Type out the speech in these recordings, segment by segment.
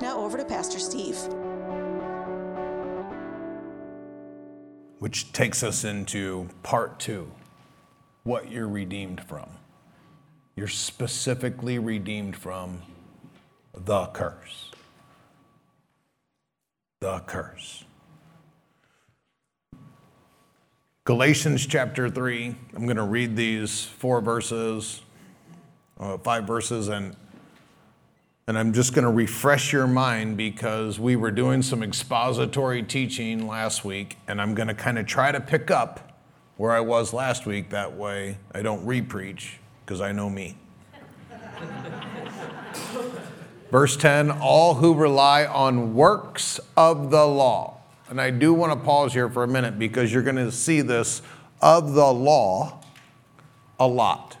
Now over to Pastor Steve. Which takes us into part two what you're redeemed from. You're specifically redeemed from the curse. The curse. Galatians chapter 3, I'm going to read these four verses, uh, five verses, and and I'm just going to refresh your mind because we were doing some expository teaching last week, and I'm going to kind of try to pick up where I was last week. That way I don't repreach because I know me. Verse 10 All who rely on works of the law. And I do want to pause here for a minute because you're going to see this of the law a lot.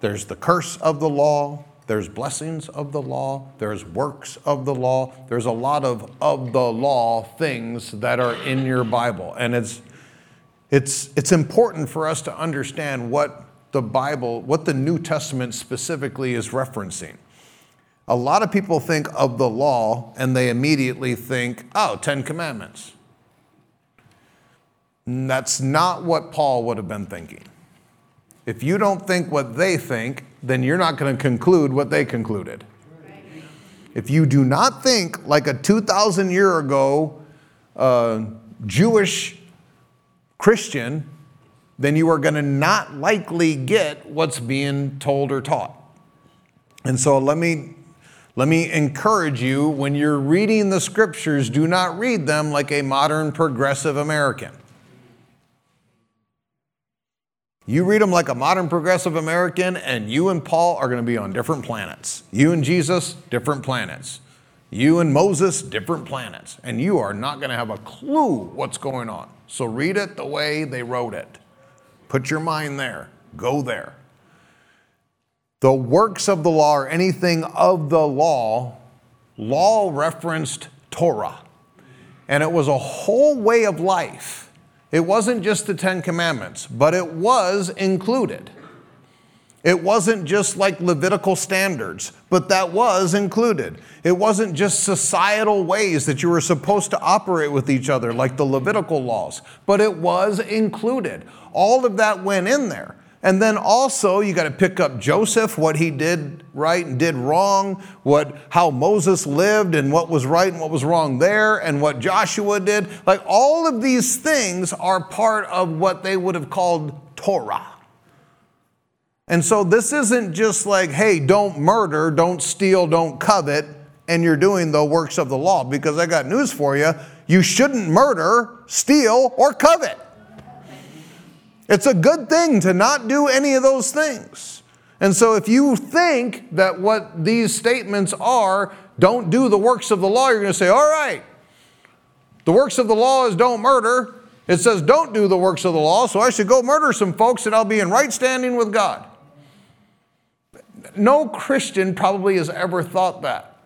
There's the curse of the law, there's blessings of the law, there's works of the law, there's a lot of of the law things that are in your Bible. And it's it's it's important for us to understand what the Bible, what the New Testament specifically is referencing. A lot of people think of the law and they immediately think, oh, Ten Commandments. that's not what Paul would have been thinking. If you don't think what they think, then you're not going to conclude what they concluded. If you do not think like a 2,000 year ago uh, Jewish Christian, then you are going to not likely get what's being told or taught. And so let me let me encourage you when you're reading the scriptures, do not read them like a modern progressive American. You read them like a modern progressive American, and you and Paul are going to be on different planets. You and Jesus, different planets. You and Moses, different planets. And you are not going to have a clue what's going on. So read it the way they wrote it. Put your mind there. Go there. The works of the law or anything of the law, law referenced Torah. And it was a whole way of life it wasn't just the Ten Commandments, but it was included. It wasn't just like Levitical standards, but that was included. It wasn't just societal ways that you were supposed to operate with each other, like the Levitical laws, but it was included. All of that went in there. And then also you got to pick up Joseph, what he did right and did wrong, what how Moses lived and what was right and what was wrong there, and what Joshua did. Like all of these things are part of what they would have called Torah. And so this isn't just like, hey, don't murder, don't steal, don't covet, and you're doing the works of the law. Because I got news for you. You shouldn't murder, steal, or covet. It's a good thing to not do any of those things. And so if you think that what these statements are, don't do the works of the law, you're going to say, all right, the works of the law is don't murder. It says don't do the works of the law, so I should go murder some folks and I'll be in right standing with God. No Christian probably has ever thought that.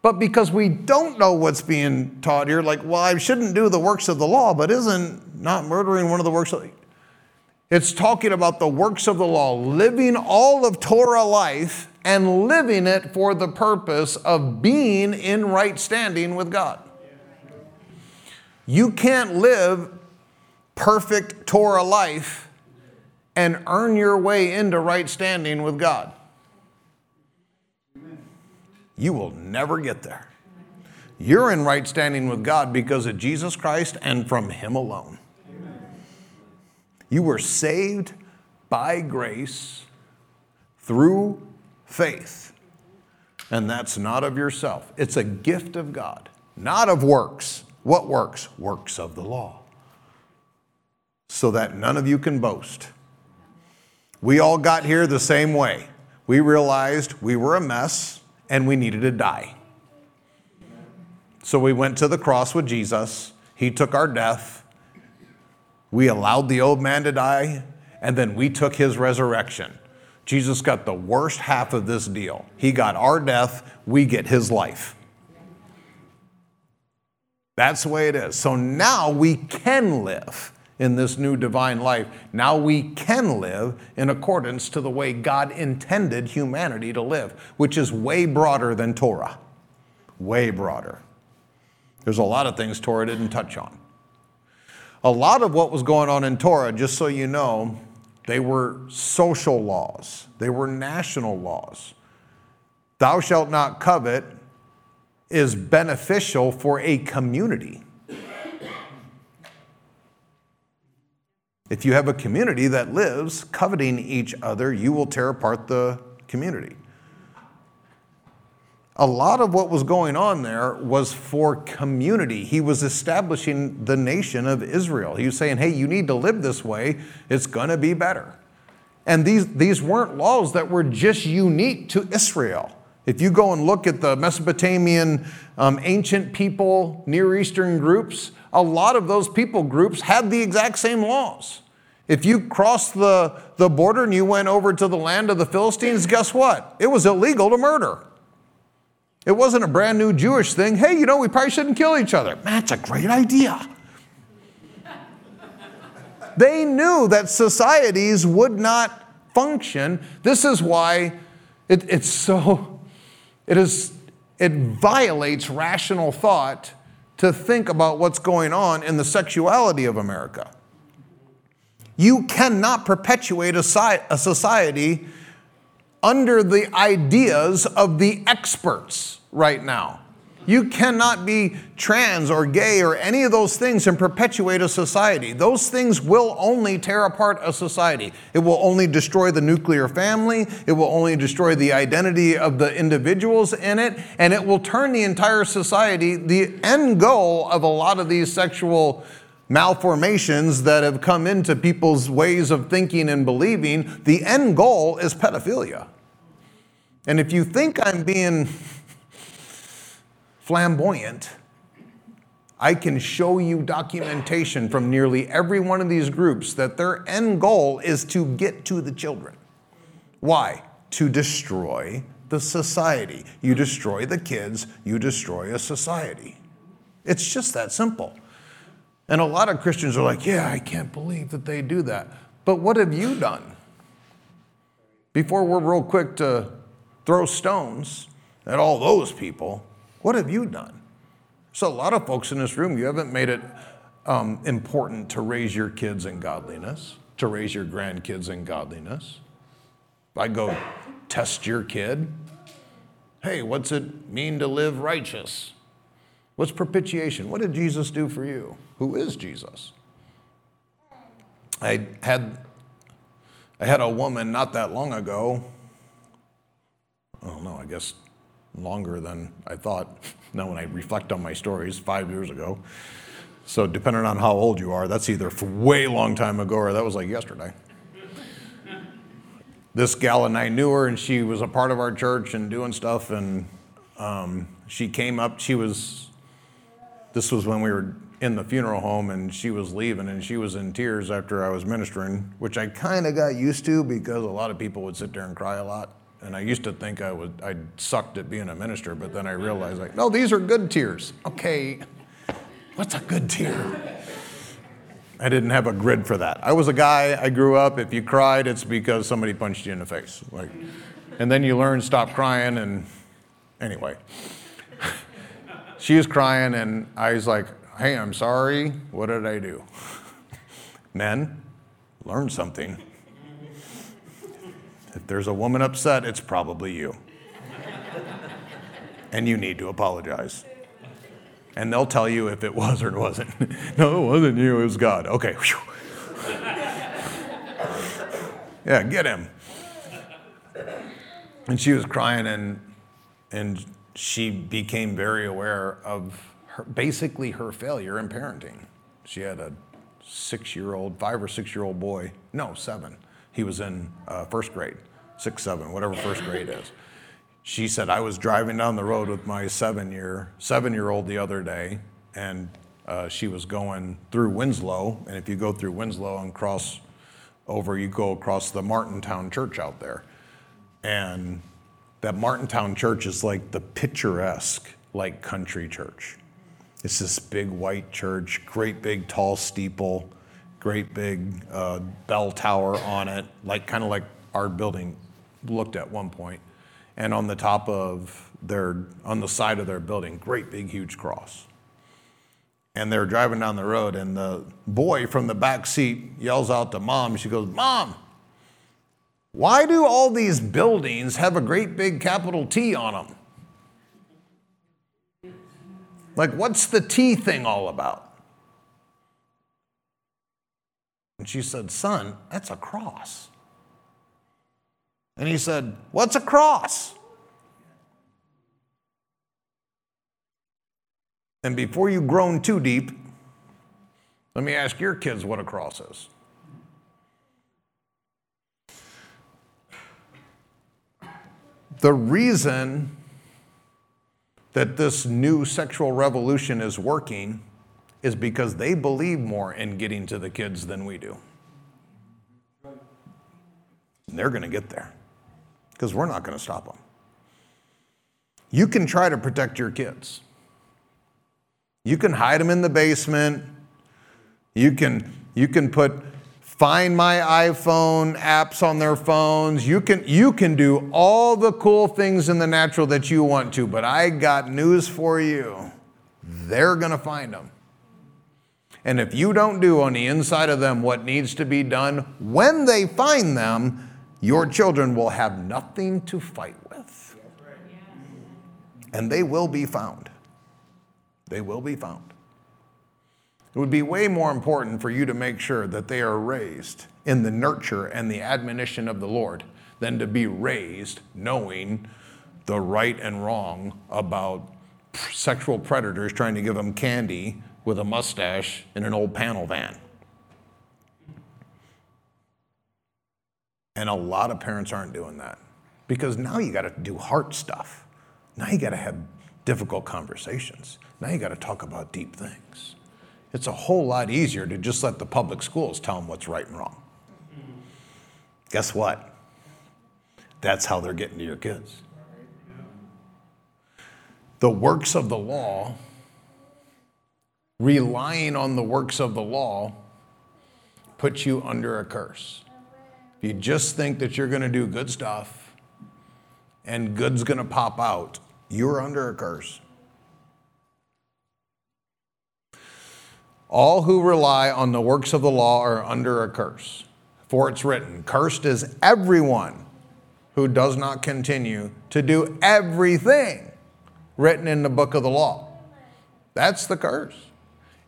But because we don't know what's being taught here, like, well, I shouldn't do the works of the law, but isn't not murdering one of the works of the it's talking about the works of the law, living all of Torah life and living it for the purpose of being in right standing with God. You can't live perfect Torah life and earn your way into right standing with God. You will never get there. You're in right standing with God because of Jesus Christ and from Him alone. You were saved by grace through faith. And that's not of yourself, it's a gift of God, not of works. What works? Works of the law. So that none of you can boast. We all got here the same way. We realized we were a mess and we needed to die. So we went to the cross with Jesus. He took our death. We allowed the old man to die, and then we took his resurrection. Jesus got the worst half of this deal. He got our death, we get his life. That's the way it is. So now we can live in this new divine life. Now we can live in accordance to the way God intended humanity to live, which is way broader than Torah. Way broader. There's a lot of things Torah didn't touch on. A lot of what was going on in Torah, just so you know, they were social laws, they were national laws. Thou shalt not covet is beneficial for a community. If you have a community that lives coveting each other, you will tear apart the community. A lot of what was going on there was for community. He was establishing the nation of Israel. He was saying, hey, you need to live this way, it's going to be better. And these, these weren't laws that were just unique to Israel. If you go and look at the Mesopotamian um, ancient people, Near Eastern groups, a lot of those people groups had the exact same laws. If you crossed the, the border and you went over to the land of the Philistines, guess what? It was illegal to murder. It wasn't a brand new Jewish thing. Hey, you know, we probably shouldn't kill each other. That's a great idea. they knew that societies would not function. This is why it, it's so it, is, it violates rational thought to think about what's going on in the sexuality of America. You cannot perpetuate a, society under the ideas of the experts right now. You cannot be trans or gay or any of those things and perpetuate a society. Those things will only tear apart a society. It will only destroy the nuclear family. It will only destroy the identity of the individuals in it. And it will turn the entire society. The end goal of a lot of these sexual malformations that have come into people's ways of thinking and believing, the end goal is pedophilia. And if you think I'm being flamboyant, I can show you documentation from nearly every one of these groups that their end goal is to get to the children. Why? To destroy the society. You destroy the kids, you destroy a society. It's just that simple. And a lot of Christians are like, yeah, I can't believe that they do that. But what have you done? Before we're real quick to throw stones at all those people, what have you done? So, a lot of folks in this room, you haven't made it um, important to raise your kids in godliness, to raise your grandkids in godliness. I go test your kid. Hey, what's it mean to live righteous? What's propitiation? What did Jesus do for you? Who is Jesus? I had I had a woman not that long ago. I don't know, I guess longer than I thought. Now, when I reflect on my stories, five years ago. So, depending on how old you are, that's either way long time ago or that was like yesterday. this gal and I knew her, and she was a part of our church and doing stuff. And um, she came up. She was. This was when we were in the funeral home, and she was leaving, and she was in tears after I was ministering, which I kind of got used to because a lot of people would sit there and cry a lot. And I used to think I would I sucked at being a minister, but then I realized like, no, these are good tears. Okay, what's a good tear? I didn't have a grid for that. I was a guy, I grew up, if you cried, it's because somebody punched you in the face. Like, and then you learn stop crying and anyway. she was crying and I was like, hey, I'm sorry. What did I do? Men, learn something. If there's a woman upset, it's probably you. and you need to apologize. And they'll tell you if it was or it wasn't. no, it wasn't you, it was God. Okay. yeah, get him. And she was crying, and, and she became very aware of her, basically her failure in parenting. She had a six year old, five or six year old boy, no, seven. He was in uh, first grade six, seven, whatever first grade is. she said, I was driving down the road with my seven year, seven year old the other day, and uh, she was going through Winslow. And if you go through Winslow and cross over, you go across the Martintown Church out there. And that Martintown Church is like the picturesque, like country church. It's this big white church, great big tall steeple, great big uh, bell tower on it, like kind of like our building looked at one point and on the top of their, on the side of their building, great big huge cross. And they're driving down the road, and the boy from the back seat yells out to mom. She goes, Mom, why do all these buildings have a great big capital T on them? Like, what's the T thing all about? And she said, Son, that's a cross. And he said, What's a cross? And before you groan too deep, let me ask your kids what a cross is. The reason that this new sexual revolution is working is because they believe more in getting to the kids than we do. And they're going to get there because we're not going to stop them. You can try to protect your kids. You can hide them in the basement. You can, you can put find my iPhone apps on their phones. You can, you can do all the cool things in the natural that you want to, but I got news for you. They're going to find them. And if you don't do on the inside of them what needs to be done, when they find them, your children will have nothing to fight with. And they will be found. They will be found. It would be way more important for you to make sure that they are raised in the nurture and the admonition of the Lord than to be raised knowing the right and wrong about sexual predators trying to give them candy with a mustache in an old panel van. And a lot of parents aren't doing that because now you got to do heart stuff. Now you got to have difficult conversations. Now you got to talk about deep things. It's a whole lot easier to just let the public schools tell them what's right and wrong. Guess what? That's how they're getting to your kids. The works of the law, relying on the works of the law, puts you under a curse. If you just think that you're going to do good stuff and good's going to pop out, you're under a curse. All who rely on the works of the law are under a curse. For it's written, Cursed is everyone who does not continue to do everything written in the book of the law. That's the curse.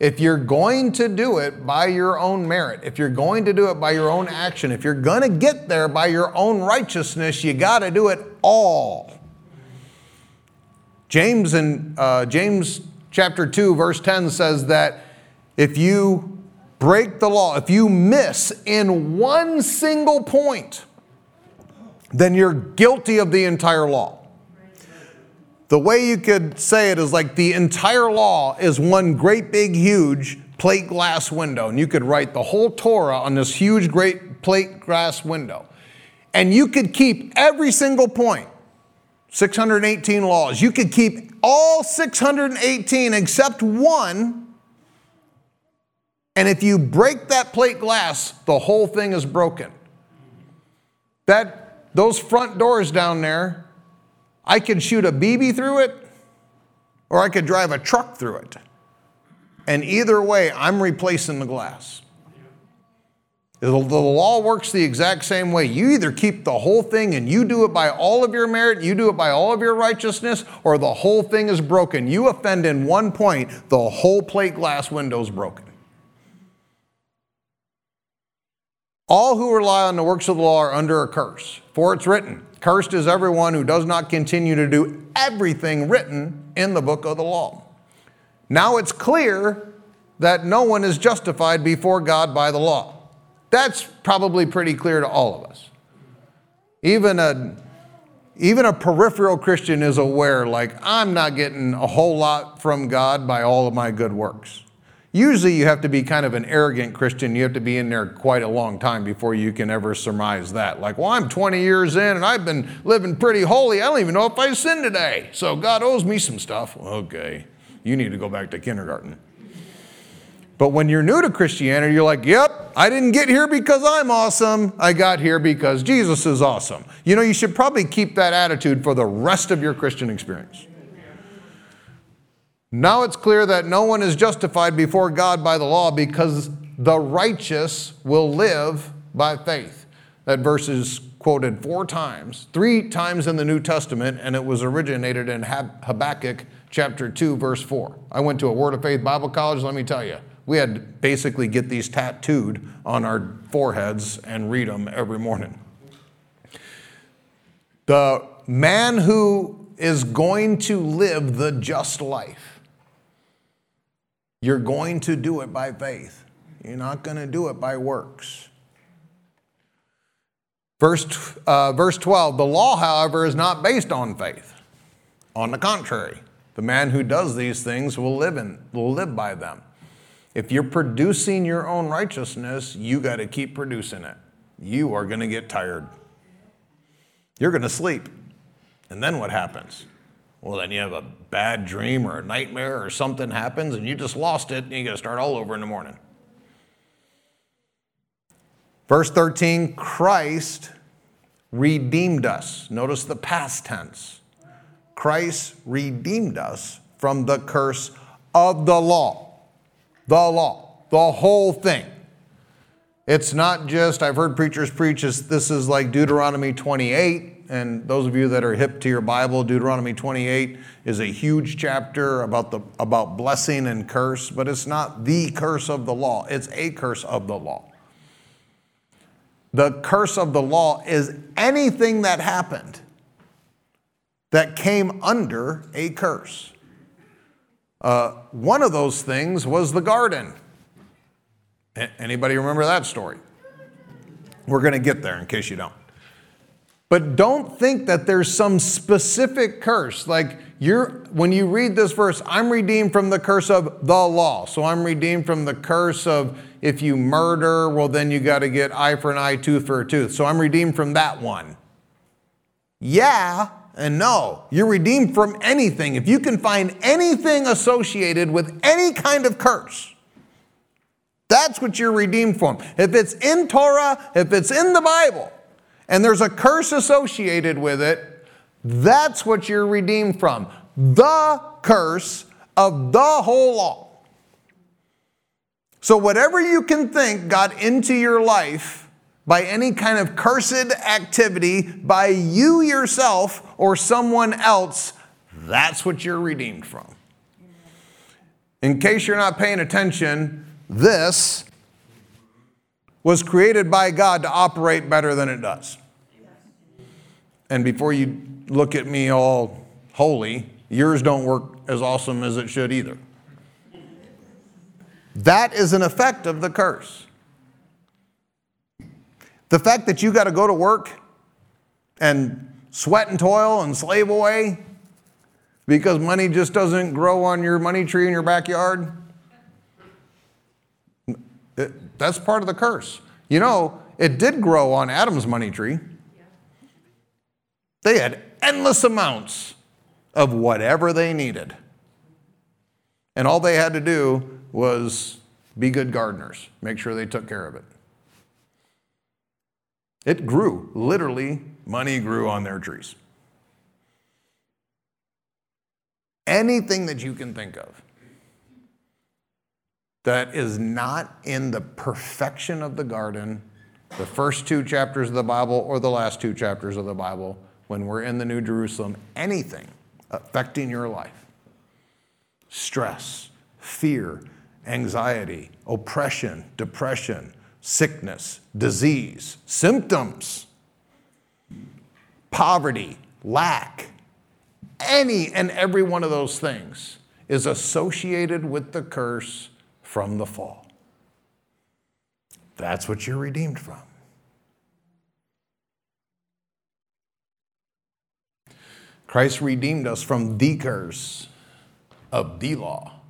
If you're going to do it by your own merit, if you're going to do it by your own action, if you're going to get there by your own righteousness, you got to do it all. James in uh, James chapter 2 verse 10 says that if you break the law, if you miss in one single point, then you're guilty of the entire law. The way you could say it is like the entire law is one great big huge plate glass window, and you could write the whole Torah on this huge great plate glass window. And you could keep every single point, 618 laws. You could keep all 618 except one. And if you break that plate glass, the whole thing is broken. That those front doors down there I could shoot a BB through it, or I could drive a truck through it. And either way, I'm replacing the glass. The law works the exact same way. You either keep the whole thing and you do it by all of your merit, you do it by all of your righteousness, or the whole thing is broken. You offend in one point, the whole plate glass window is broken. All who rely on the works of the law are under a curse, for it's written, Cursed is everyone who does not continue to do everything written in the book of the law. Now it's clear that no one is justified before God by the law. That's probably pretty clear to all of us. Even a even a peripheral Christian is aware, like, I'm not getting a whole lot from God by all of my good works. Usually, you have to be kind of an arrogant Christian. You have to be in there quite a long time before you can ever surmise that. Like, well, I'm 20 years in and I've been living pretty holy. I don't even know if I sinned today. So God owes me some stuff. Okay, you need to go back to kindergarten. But when you're new to Christianity, you're like, yep, I didn't get here because I'm awesome. I got here because Jesus is awesome. You know, you should probably keep that attitude for the rest of your Christian experience. Now it's clear that no one is justified before God by the law because the righteous will live by faith. That verse is quoted four times, three times in the New Testament, and it was originated in Habakkuk chapter 2, verse 4. I went to a Word of Faith Bible college, let me tell you. We had to basically get these tattooed on our foreheads and read them every morning. The man who is going to live the just life you're going to do it by faith. You're not going to do it by works. Verse, uh, verse 12 The law, however, is not based on faith. On the contrary, the man who does these things will live, in, will live by them. If you're producing your own righteousness, you got to keep producing it. You are going to get tired. You're going to sleep. And then what happens? Well, then you have a bad dream or a nightmare or something happens and you just lost it and you got to start all over in the morning. Verse 13 Christ redeemed us. Notice the past tense. Christ redeemed us from the curse of the law. The law, the whole thing. It's not just, I've heard preachers preach, this is like Deuteronomy 28 and those of you that are hip to your Bible, Deuteronomy 28 is a huge chapter about, the, about blessing and curse, but it's not the curse of the law, it's a curse of the law. The curse of the law is anything that happened that came under a curse. Uh, one of those things was the garden. Anybody remember that story? We're going to get there in case you don't. But don't think that there's some specific curse. Like you're when you read this verse, I'm redeemed from the curse of the law. So I'm redeemed from the curse of if you murder, well then you got to get eye for an eye, tooth for a tooth. So I'm redeemed from that one. Yeah, and no. You're redeemed from anything. If you can find anything associated with any kind of curse, that's what you're redeemed from. If it's in Torah, if it's in the Bible, and there's a curse associated with it, that's what you're redeemed from. The curse of the whole law. So, whatever you can think got into your life by any kind of cursed activity by you yourself or someone else, that's what you're redeemed from. In case you're not paying attention, this was created by God to operate better than it does. And before you look at me all holy, yours don't work as awesome as it should either. That is an effect of the curse. The fact that you got to go to work and sweat and toil and slave away because money just doesn't grow on your money tree in your backyard, it, that's part of the curse. You know, it did grow on Adam's money tree. They had endless amounts of whatever they needed. And all they had to do was be good gardeners, make sure they took care of it. It grew. Literally, money grew on their trees. Anything that you can think of that is not in the perfection of the garden, the first two chapters of the Bible or the last two chapters of the Bible, when we're in the New Jerusalem, anything affecting your life stress, fear, anxiety, oppression, depression, sickness, disease, symptoms, poverty, lack, any and every one of those things is associated with the curse from the fall. That's what you're redeemed from. Christ redeemed us from the curse of the law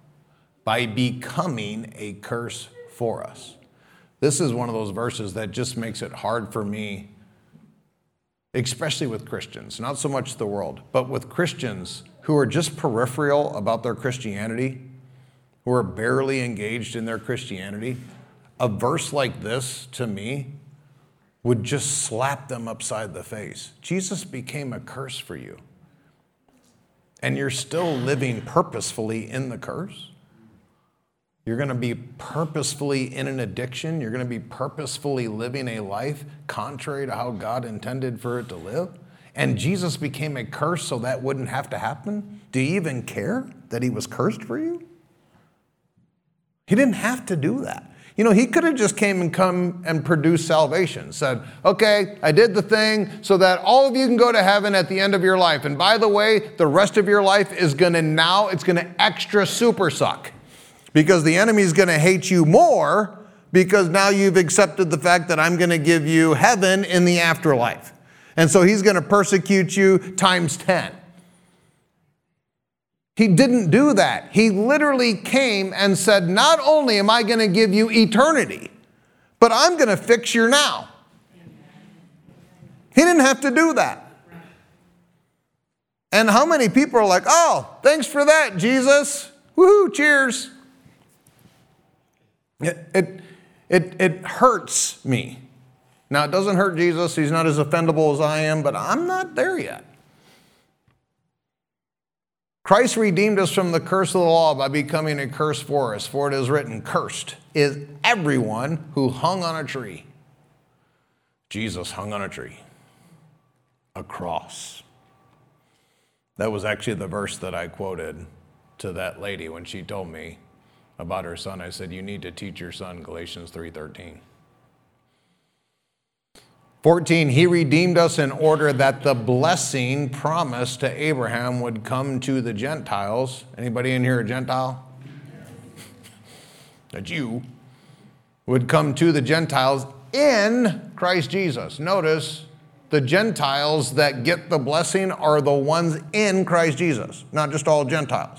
by becoming a curse for us. This is one of those verses that just makes it hard for me, especially with Christians, not so much the world, but with Christians who are just peripheral about their Christianity, who are barely engaged in their Christianity. A verse like this to me would just slap them upside the face. Jesus became a curse for you. And you're still living purposefully in the curse. You're going to be purposefully in an addiction. You're going to be purposefully living a life contrary to how God intended for it to live. And Jesus became a curse so that wouldn't have to happen. Do you even care that he was cursed for you? He didn't have to do that. You know, he could have just came and come and produced salvation. Said, okay, I did the thing so that all of you can go to heaven at the end of your life. And by the way, the rest of your life is going to now, it's going to extra super suck because the enemy is going to hate you more because now you've accepted the fact that I'm going to give you heaven in the afterlife. And so he's going to persecute you times 10. He didn't do that. He literally came and said, Not only am I going to give you eternity, but I'm going to fix your now. He didn't have to do that. And how many people are like, Oh, thanks for that, Jesus. Woohoo, cheers. It, it, it, it hurts me. Now, it doesn't hurt Jesus. He's not as offendable as I am, but I'm not there yet. Christ redeemed us from the curse of the law by becoming a curse for us. For it is written, Cursed is everyone who hung on a tree. Jesus hung on a tree, a cross. That was actually the verse that I quoted to that lady when she told me about her son. I said, You need to teach your son Galatians 3:13. 14, he redeemed us in order that the blessing promised to Abraham would come to the Gentiles. Anybody in here a Gentile? a Jew would come to the Gentiles in Christ Jesus. Notice the Gentiles that get the blessing are the ones in Christ Jesus, not just all Gentiles.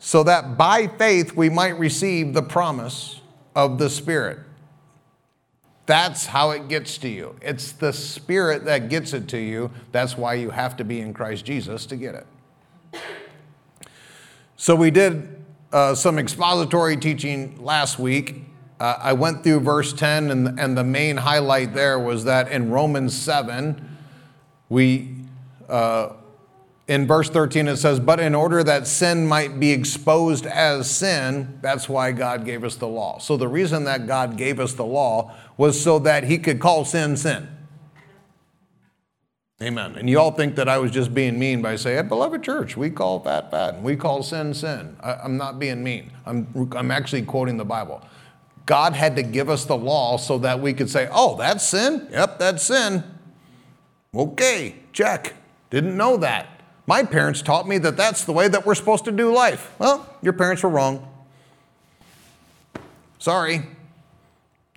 So that by faith we might receive the promise of the Spirit. That's how it gets to you. It's the Spirit that gets it to you. That's why you have to be in Christ Jesus to get it. So, we did uh, some expository teaching last week. Uh, I went through verse 10, and, and the main highlight there was that in Romans 7, we uh, in verse 13 it says, But in order that sin might be exposed as sin, that's why God gave us the law. So the reason that God gave us the law was so that he could call sin sin. Amen. And you all think that I was just being mean by saying, at Beloved Church, we call fat fat and we call sin sin. I, am not being mean. I'm, I'm actually quoting the Bible. God had to give us the law so that we could say, oh, that's sin? Yep, that's sin. Okay, check. Didn't know that. My parents taught me that that's the way that we're supposed to do life. Well, your parents were wrong. Sorry.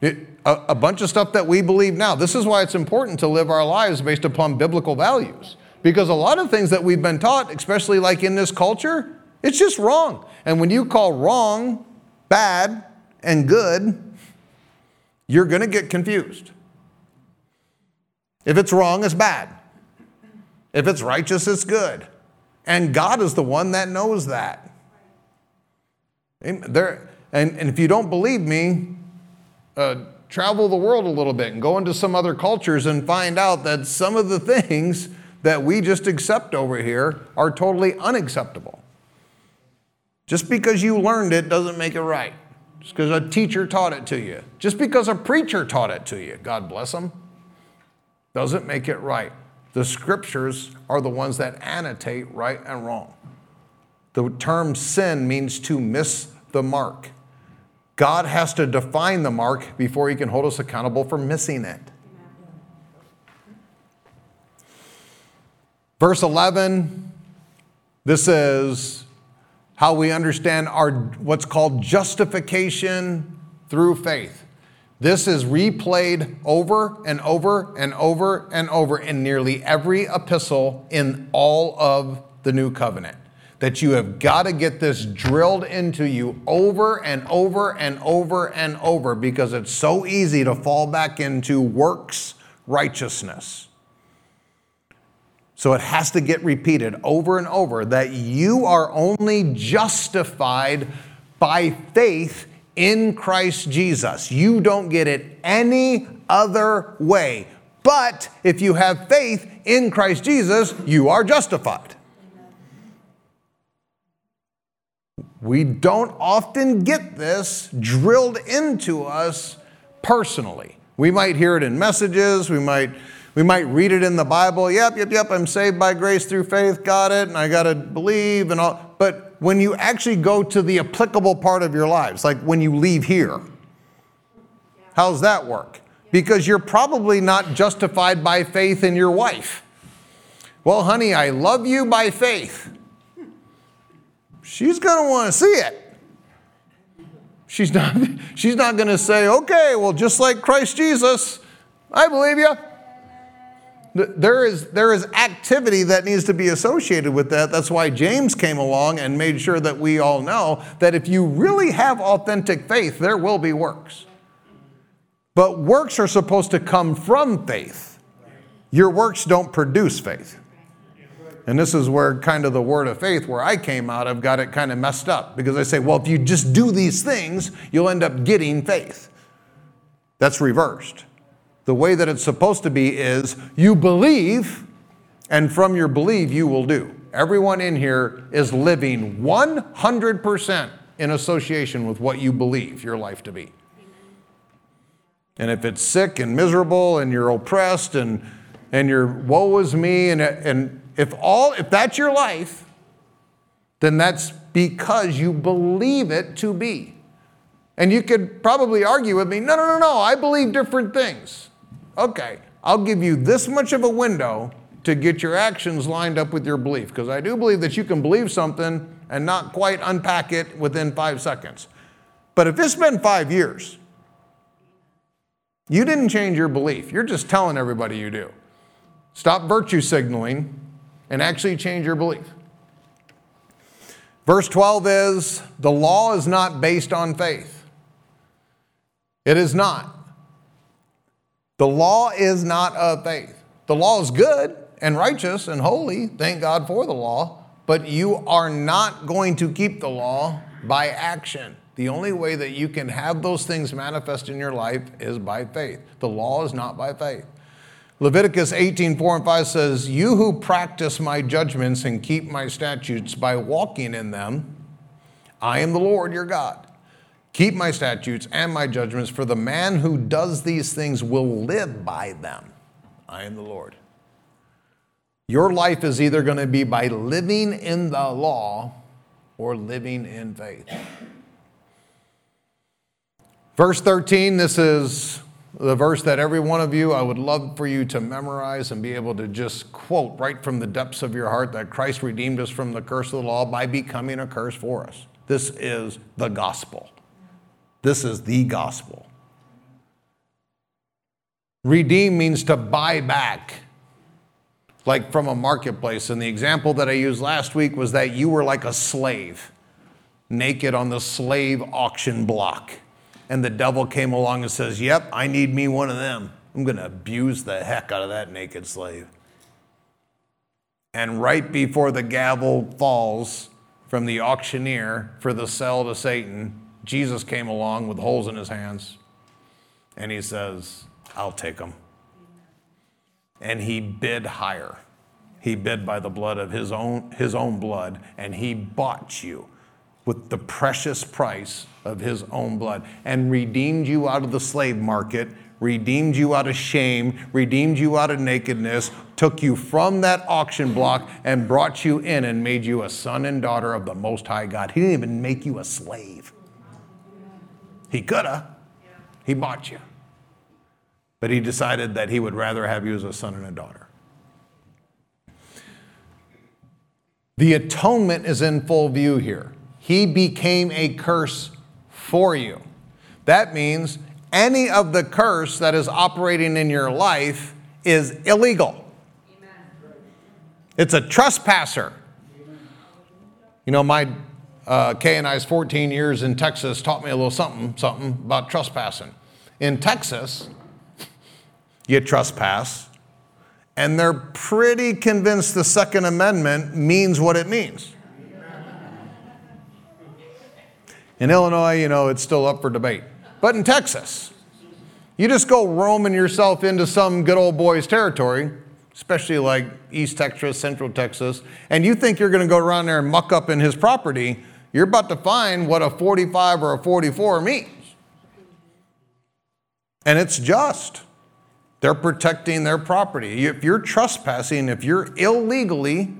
It, a, a bunch of stuff that we believe now. This is why it's important to live our lives based upon biblical values. Because a lot of things that we've been taught, especially like in this culture, it's just wrong. And when you call wrong bad and good, you're going to get confused. If it's wrong, it's bad. If it's righteous, it's good. And God is the one that knows that. There, and, and if you don't believe me, uh, travel the world a little bit and go into some other cultures and find out that some of the things that we just accept over here are totally unacceptable. Just because you learned it doesn't make it right. Just because a teacher taught it to you, just because a preacher taught it to you, God bless them, doesn't make it right. The scriptures are the ones that annotate right and wrong. The term sin means to miss the mark. God has to define the mark before he can hold us accountable for missing it. Verse 11, this is how we understand our what's called justification through faith. This is replayed over and over and over and over in nearly every epistle in all of the new covenant. That you have got to get this drilled into you over and over and over and over because it's so easy to fall back into works righteousness. So it has to get repeated over and over that you are only justified by faith in Christ Jesus. You don't get it any other way. But if you have faith in Christ Jesus, you are justified. We don't often get this drilled into us personally. We might hear it in messages, we might we might read it in the Bible. Yep, yep, yep, I'm saved by grace through faith, got it, and I got to believe and all. But when you actually go to the applicable part of your lives, like when you leave here. How's that work? Because you're probably not justified by faith in your wife. Well, honey, I love you by faith. She's going to want to see it. She's not, she's not going to say, okay, well, just like Christ Jesus, I believe you. There is, there is activity that needs to be associated with that. That's why James came along and made sure that we all know that if you really have authentic faith, there will be works. But works are supposed to come from faith. Your works don't produce faith. And this is where kind of the word of faith, where I came out of, got it kind of messed up because I say, well, if you just do these things, you'll end up getting faith. That's reversed the way that it's supposed to be is you believe, and from your belief, you will do. Everyone in here is living 100% in association with what you believe your life to be. And if it's sick and miserable and you're oppressed and, and you're woe is me, and, and if all if that's your life, then that's because you believe it to be. And you could probably argue with me, no, no, no, no, I believe different things. Okay, I'll give you this much of a window to get your actions lined up with your belief, because I do believe that you can believe something and not quite unpack it within five seconds. But if it's been five years, you didn't change your belief. You're just telling everybody you do. Stop virtue signaling and actually change your belief. Verse 12 is the law is not based on faith. It is not. The law is not of faith. The law is good and righteous and holy. Thank God for the law. But you are not going to keep the law by action. The only way that you can have those things manifest in your life is by faith. The law is not by faith. Leviticus 18, 4 and 5 says, You who practice my judgments and keep my statutes by walking in them, I am the Lord your God. Keep my statutes and my judgments, for the man who does these things will live by them. I am the Lord. Your life is either going to be by living in the law or living in faith. Verse 13, this is the verse that every one of you, I would love for you to memorize and be able to just quote right from the depths of your heart that Christ redeemed us from the curse of the law by becoming a curse for us. This is the gospel. This is the gospel. Redeem means to buy back, like from a marketplace. And the example that I used last week was that you were like a slave, naked on the slave auction block. And the devil came along and says, Yep, I need me one of them. I'm going to abuse the heck out of that naked slave. And right before the gavel falls from the auctioneer for the sell to Satan, Jesus came along with holes in his hands and he says, I'll take them. And he bid higher. He bid by the blood of his own, his own blood, and he bought you with the precious price of his own blood and redeemed you out of the slave market, redeemed you out of shame, redeemed you out of nakedness, took you from that auction block and brought you in and made you a son and daughter of the Most High God. He didn't even make you a slave. He could have. He bought you. But he decided that he would rather have you as a son and a daughter. The atonement is in full view here. He became a curse for you. That means any of the curse that is operating in your life is illegal. It's a trespasser. You know, my uh, Kay and I's 14 years in Texas taught me a little something, something about trespassing. In Texas, you trespass, and they're pretty convinced the Second Amendment means what it means. In Illinois, you know, it's still up for debate. But in Texas, you just go roaming yourself into some good old boys territory, especially like East Texas, Central Texas, and you think you're going to go around there and muck up in his property, you're about to find what a 45 or a 44 means. And it's just. They're protecting their property. If you're trespassing, if you're illegally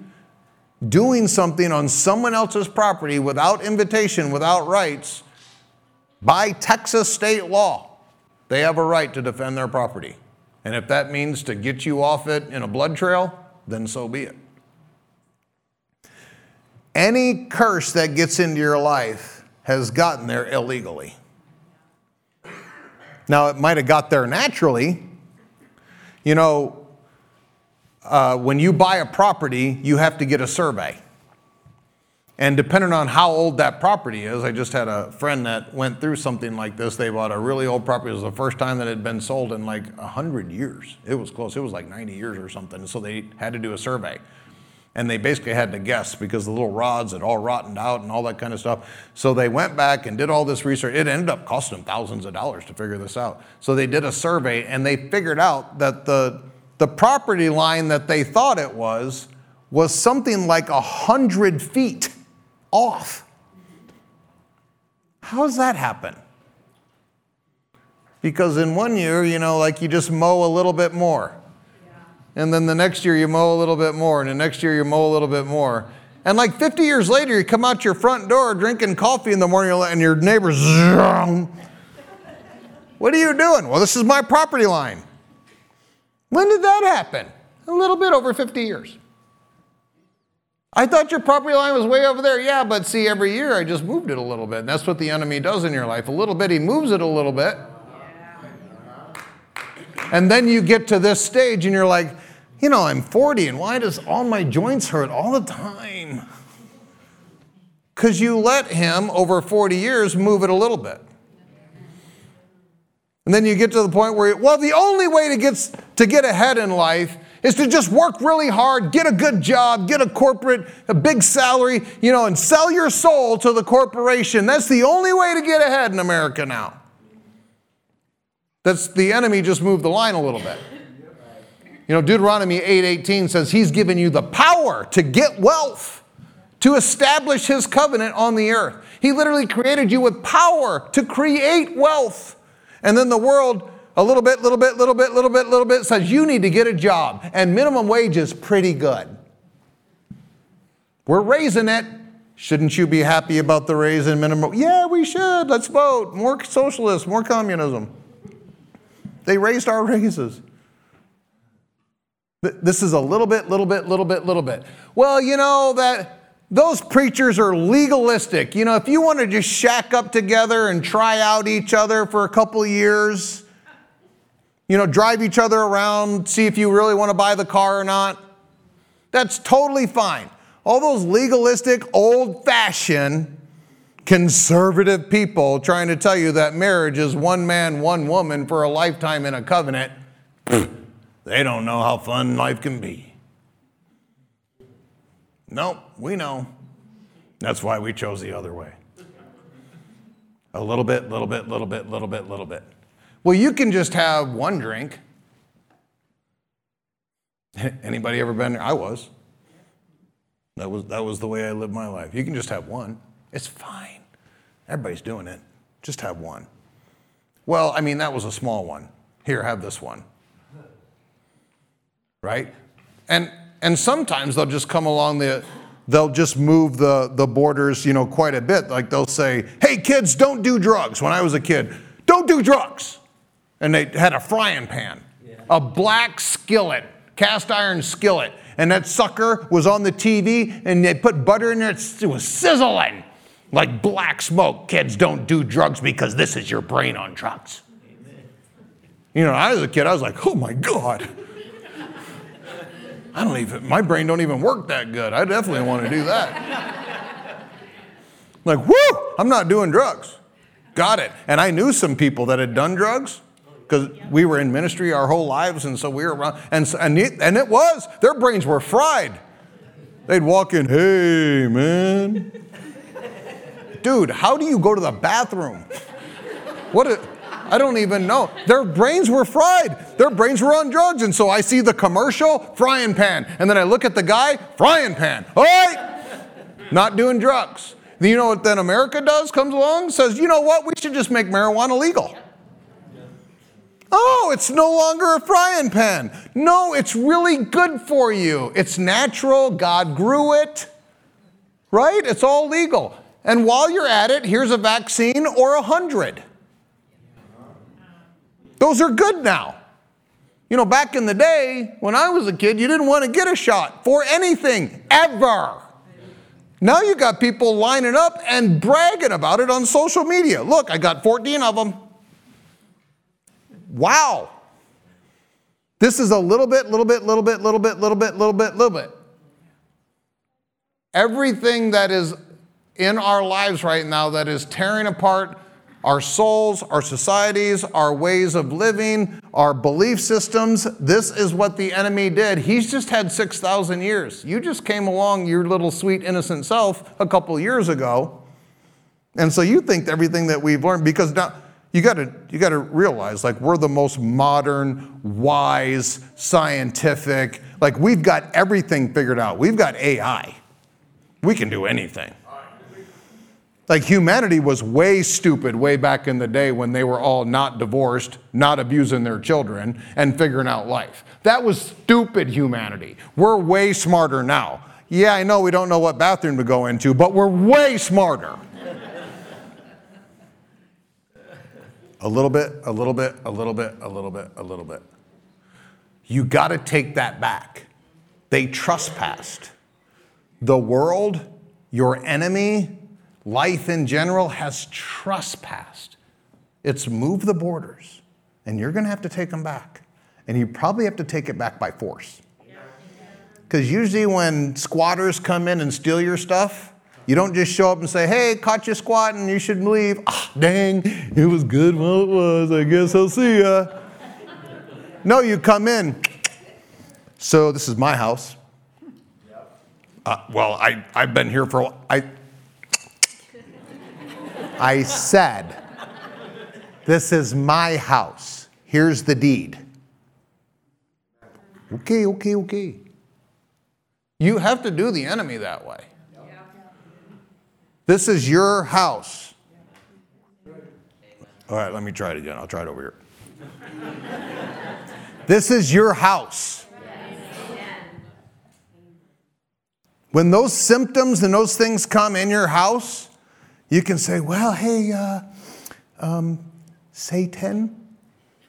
doing something on someone else's property without invitation, without rights, by Texas state law, they have a right to defend their property. And if that means to get you off it in a blood trail, then so be it. Any curse that gets into your life has gotten there illegally. Now, it might have got there naturally. You know, uh, when you buy a property, you have to get a survey. And depending on how old that property is, I just had a friend that went through something like this. They bought a really old property. It was the first time that it had been sold in like 100 years. It was close. It was like 90 years or something. So they had to do a survey. And they basically had to guess because the little rods had all rotted out and all that kind of stuff. So they went back and did all this research. It ended up costing them thousands of dollars to figure this out. So they did a survey and they figured out that the, the property line that they thought it was was something like 100 feet off. How does that happen? Because in one year, you know, like you just mow a little bit more. And then the next year you mow a little bit more, and the next year you mow a little bit more. And like 50 years later, you come out your front door drinking coffee in the morning, and your neighbor's, what are you doing? Well, this is my property line. When did that happen? A little bit over 50 years. I thought your property line was way over there. Yeah, but see, every year I just moved it a little bit. And that's what the enemy does in your life. A little bit, he moves it a little bit. And then you get to this stage and you're like, you know, I'm 40 and why does all my joints hurt all the time? Because you let him, over 40 years, move it a little bit. And then you get to the point where, well, the only way to get, to get ahead in life is to just work really hard, get a good job, get a corporate, a big salary, you know, and sell your soul to the corporation. That's the only way to get ahead in America now. That's the enemy just moved the line a little bit. You know, Deuteronomy 8:18 says he's given you the power to get wealth, to establish his covenant on the earth. He literally created you with power to create wealth. And then the world a little bit, little bit, little bit, little bit, little bit says you need to get a job. And minimum wage is pretty good. We're raising it. Shouldn't you be happy about the raise in minimum? Yeah, we should. Let's vote. More socialists, more communism. They raised our raises. This is a little bit, little bit, little bit, little bit. Well, you know that those preachers are legalistic. You know, if you want to just shack up together and try out each other for a couple years, you know, drive each other around, see if you really want to buy the car or not. That's totally fine. All those legalistic, old fashioned, conservative people trying to tell you that marriage is one man, one woman for a lifetime in a covenant, they don't know how fun life can be. Nope, we know. That's why we chose the other way. A little bit, little bit, little bit, little bit, little bit. Well, you can just have one drink. Anybody ever been there? I was. That was, that was the way I lived my life. You can just have one. It's fine. Everybody's doing it. Just have one. Well, I mean, that was a small one. Here, have this one. Right? And and sometimes they'll just come along the they'll just move the, the borders, you know, quite a bit. Like they'll say, hey kids, don't do drugs. When I was a kid, don't do drugs and they had a frying pan, yeah. a black skillet, cast iron skillet. And that sucker was on the TV and they put butter in there. It was sizzling like black smoke. Kids don't do drugs because this is your brain on drugs. You know, I was a kid, I was like, oh my God. I don't even, my brain don't even work that good. I definitely want to do that. like, whoo, I'm not doing drugs. Got it. And I knew some people that had done drugs because we were in ministry our whole lives, and so we were around, and, and, it, and it was, their brains were fried. They'd walk in, hey, man. Dude, how do you go to the bathroom? What a, I don't even know. Their brains were fried. Their brains were on drugs. And so I see the commercial, frying pan. And then I look at the guy, frying pan. All right, not doing drugs. You know what then America does? Comes along, says, you know what? We should just make marijuana legal. Oh, it's no longer a frying pan. No, it's really good for you. It's natural. God grew it, right? It's all legal. And while you're at it, here's a vaccine or a hundred. Those are good now. You know, back in the day when I was a kid, you didn't want to get a shot for anything ever. Now you got people lining up and bragging about it on social media. Look, I got 14 of them. Wow. This is a little bit, little bit, little bit, little bit, little bit, little bit, little bit. Everything that is in our lives right now that is tearing apart our souls, our societies, our ways of living, our belief systems. This is what the enemy did. He's just had 6,000 years. You just came along, your little sweet innocent self, a couple years ago. And so you think everything that we've learned, because now, you got to you got to realize like we're the most modern wise scientific like we've got everything figured out we've got ai we can do anything like humanity was way stupid way back in the day when they were all not divorced not abusing their children and figuring out life that was stupid humanity we're way smarter now yeah i know we don't know what bathroom to go into but we're way smarter a little bit, a little bit, a little bit, a little bit, a little bit. You got to take that back. They trespassed. The world, your enemy, life in general has trespassed. It's moved the borders, and you're going to have to take them back. And you probably have to take it back by force. Because usually when squatters come in and steal your stuff, you don't just show up and say, hey, caught you squatting, you should leave. Ah, dang, it was good while it was. I guess I'll see ya. no, you come in. So this is my house. Uh, well, I, I've been here for a while. I said, this is my house. Here's the deed. Okay, okay, okay. You have to do the enemy that way. This is your house. All right, let me try it again. I'll try it over here. this is your house. When those symptoms and those things come in your house, you can say, Well, hey, uh, um, Satan,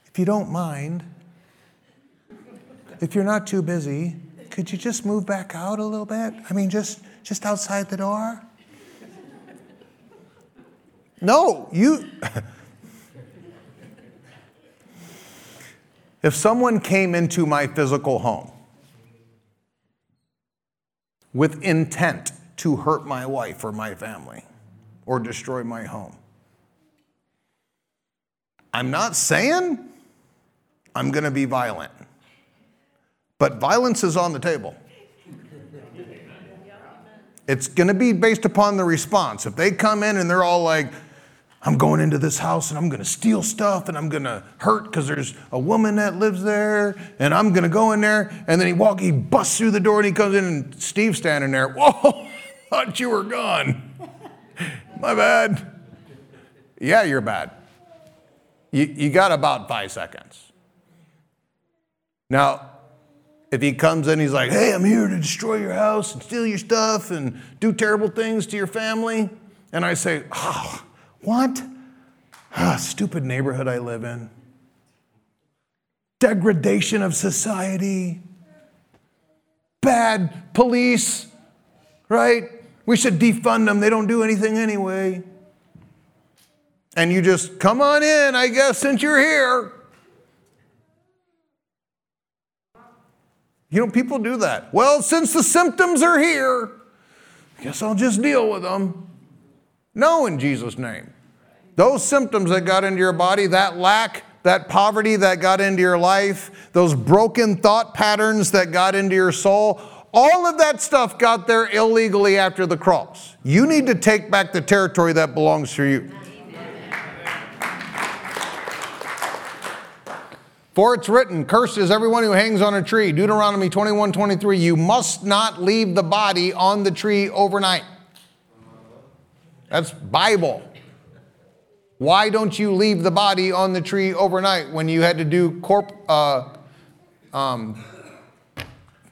if you don't mind, if you're not too busy, could you just move back out a little bit? I mean, just, just outside the door? No, you. if someone came into my physical home with intent to hurt my wife or my family or destroy my home, I'm not saying I'm going to be violent, but violence is on the table. It's going to be based upon the response. If they come in and they're all like, I'm going into this house and I'm going to steal stuff and I'm going to hurt because there's a woman that lives there and I'm going to go in there. And then he walk, he busts through the door and he comes in and Steve's standing there. Whoa, thought you were gone. My bad. Yeah, you're bad. You, you got about five seconds. Now, if he comes in, he's like, hey, I'm here to destroy your house and steal your stuff and do terrible things to your family. And I say, oh, what? Ah, stupid neighborhood I live in. Degradation of society. Bad police, right? We should defund them. They don't do anything anyway. And you just come on in, I guess, since you're here. You know, people do that. Well, since the symptoms are here, I guess I'll just deal with them. No, in Jesus' name. Those symptoms that got into your body, that lack, that poverty that got into your life, those broken thought patterns that got into your soul, all of that stuff got there illegally after the cross. You need to take back the territory that belongs to you. For it's written, Cursed is everyone who hangs on a tree. Deuteronomy 21 23. You must not leave the body on the tree overnight. That's Bible. Why don't you leave the body on the tree overnight when you had to do corp? Uh, um,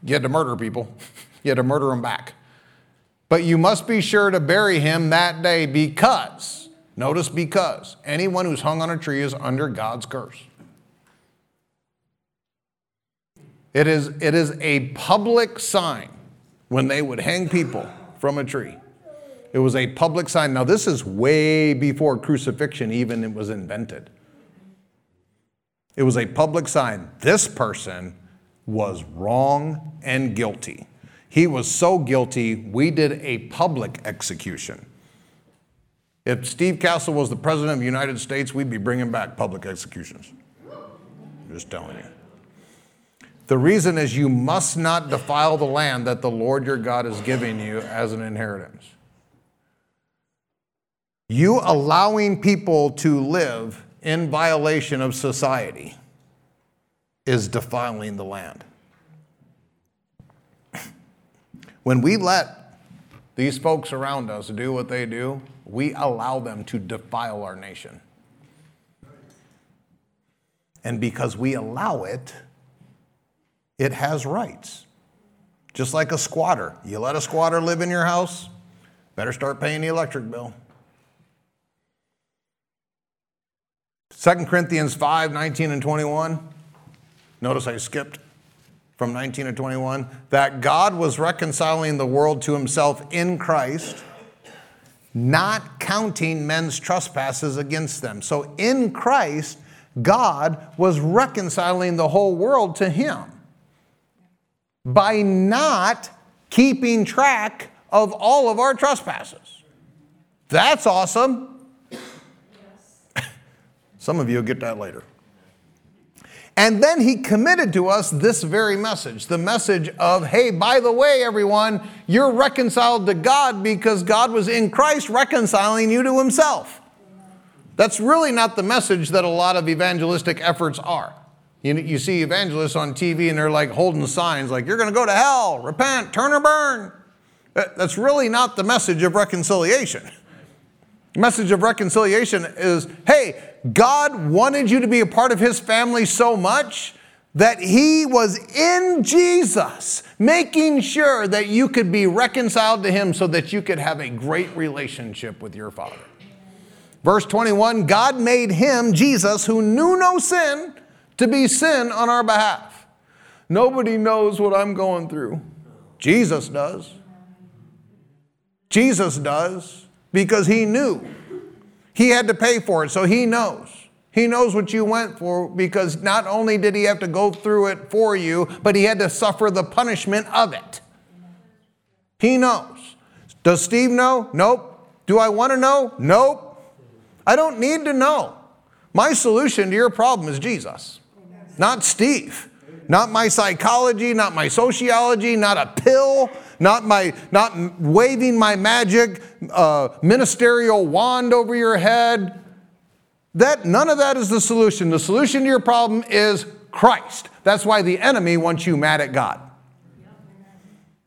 you had to murder people. You had to murder them back. But you must be sure to bury him that day because, notice because, anyone who's hung on a tree is under God's curse. It is, it is a public sign when they would hang people from a tree. It was a public sign. Now, this is way before crucifixion even was invented. It was a public sign. This person was wrong and guilty. He was so guilty, we did a public execution. If Steve Cassell was the president of the United States, we'd be bringing back public executions. I'm just telling you. The reason is you must not defile the land that the Lord your God is giving you as an inheritance. You allowing people to live in violation of society is defiling the land. When we let these folks around us do what they do, we allow them to defile our nation. And because we allow it, it has rights. Just like a squatter. You let a squatter live in your house, better start paying the electric bill. 2 Corinthians 5 19 and 21. Notice I skipped from 19 to 21. That God was reconciling the world to himself in Christ, not counting men's trespasses against them. So in Christ, God was reconciling the whole world to him by not keeping track of all of our trespasses. That's awesome. Some of you will get that later. And then he committed to us this very message the message of, hey, by the way, everyone, you're reconciled to God because God was in Christ reconciling you to himself. That's really not the message that a lot of evangelistic efforts are. You, you see evangelists on TV and they're like holding signs like, you're going to go to hell, repent, turn or burn. That's really not the message of reconciliation. The message of reconciliation is hey, God wanted you to be a part of his family so much that he was in Jesus, making sure that you could be reconciled to him so that you could have a great relationship with your Father. Verse 21 God made him, Jesus, who knew no sin, to be sin on our behalf. Nobody knows what I'm going through. Jesus does. Jesus does because he knew. He had to pay for it, so he knows. He knows what you went for because not only did he have to go through it for you, but he had to suffer the punishment of it. He knows. Does Steve know? Nope. Do I want to know? Nope. I don't need to know. My solution to your problem is Jesus, not Steve, not my psychology, not my sociology, not a pill, not my not waving my magic uh, ministerial wand over your head. That none of that is the solution. The solution to your problem is Christ. That's why the enemy wants you mad at God.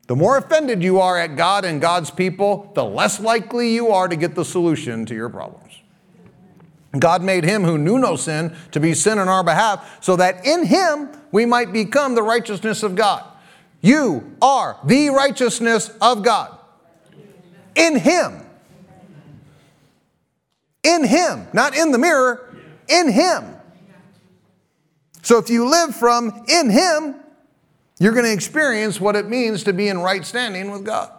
The more offended you are at God and God's people, the less likely you are to get the solution to your problems. God made him who knew no sin to be sin on our behalf, so that in him we might become the righteousness of God. You are the righteousness of God. In Him. In Him, not in the mirror, in Him. So if you live from in Him, you're going to experience what it means to be in right standing with God.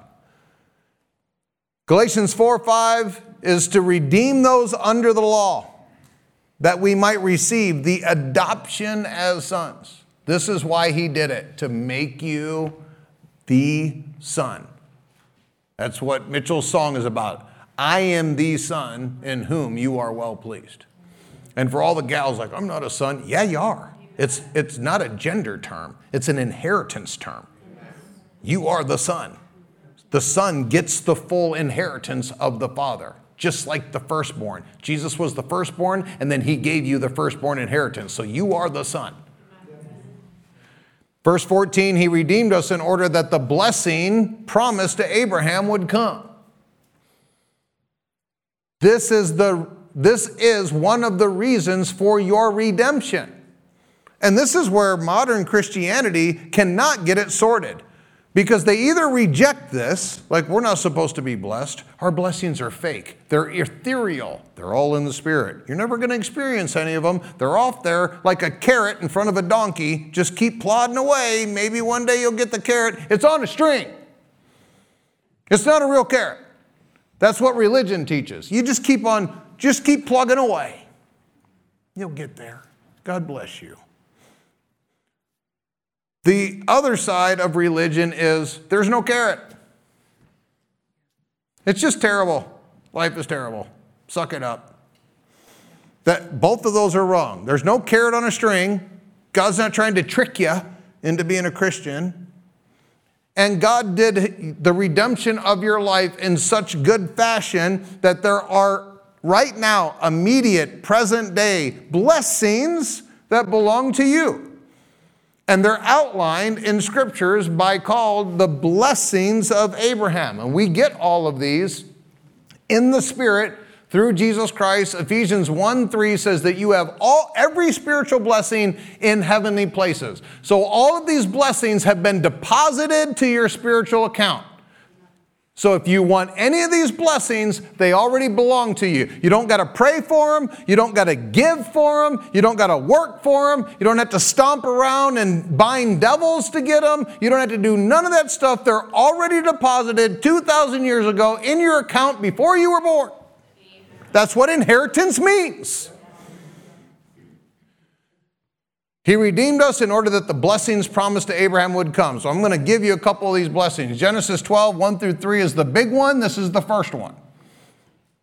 Galatians 4 5 is to redeem those under the law, that we might receive the adoption as sons. This is why he did it, to make you the son. That's what Mitchell's song is about. I am the son in whom you are well pleased. And for all the gals like, I'm not a son. Yeah, you are. It's, it's not a gender term, it's an inheritance term. You are the son. The son gets the full inheritance of the father, just like the firstborn. Jesus was the firstborn, and then he gave you the firstborn inheritance. So you are the son. Verse 14, he redeemed us in order that the blessing promised to Abraham would come. This is, the, this is one of the reasons for your redemption. And this is where modern Christianity cannot get it sorted. Because they either reject this, like we're not supposed to be blessed, our blessings are fake, they're ethereal, they're all in the spirit. You're never going to experience any of them. They're off there like a carrot in front of a donkey. Just keep plodding away. Maybe one day you'll get the carrot. It's on a string, it's not a real carrot. That's what religion teaches. You just keep on, just keep plugging away. You'll get there. God bless you. The other side of religion is there's no carrot. It's just terrible. Life is terrible. Suck it up. That both of those are wrong. There's no carrot on a string. God's not trying to trick you into being a Christian. And God did the redemption of your life in such good fashion that there are right now, immediate, present day blessings that belong to you. And they're outlined in scriptures by called the blessings of Abraham. And we get all of these in the Spirit through Jesus Christ. Ephesians 1 3 says that you have all every spiritual blessing in heavenly places. So all of these blessings have been deposited to your spiritual account. So if you want any of these blessings, they already belong to you. You don't got to pray for them. You don't got to give for them. You don't got to work for them. You don't have to stomp around and bind devils to get them. You don't have to do none of that stuff. They're already deposited 2,000 years ago in your account before you were born. That's what inheritance means. He redeemed us in order that the blessings promised to Abraham would come. So I'm going to give you a couple of these blessings. Genesis 12, 1 through 3 is the big one. This is the first one.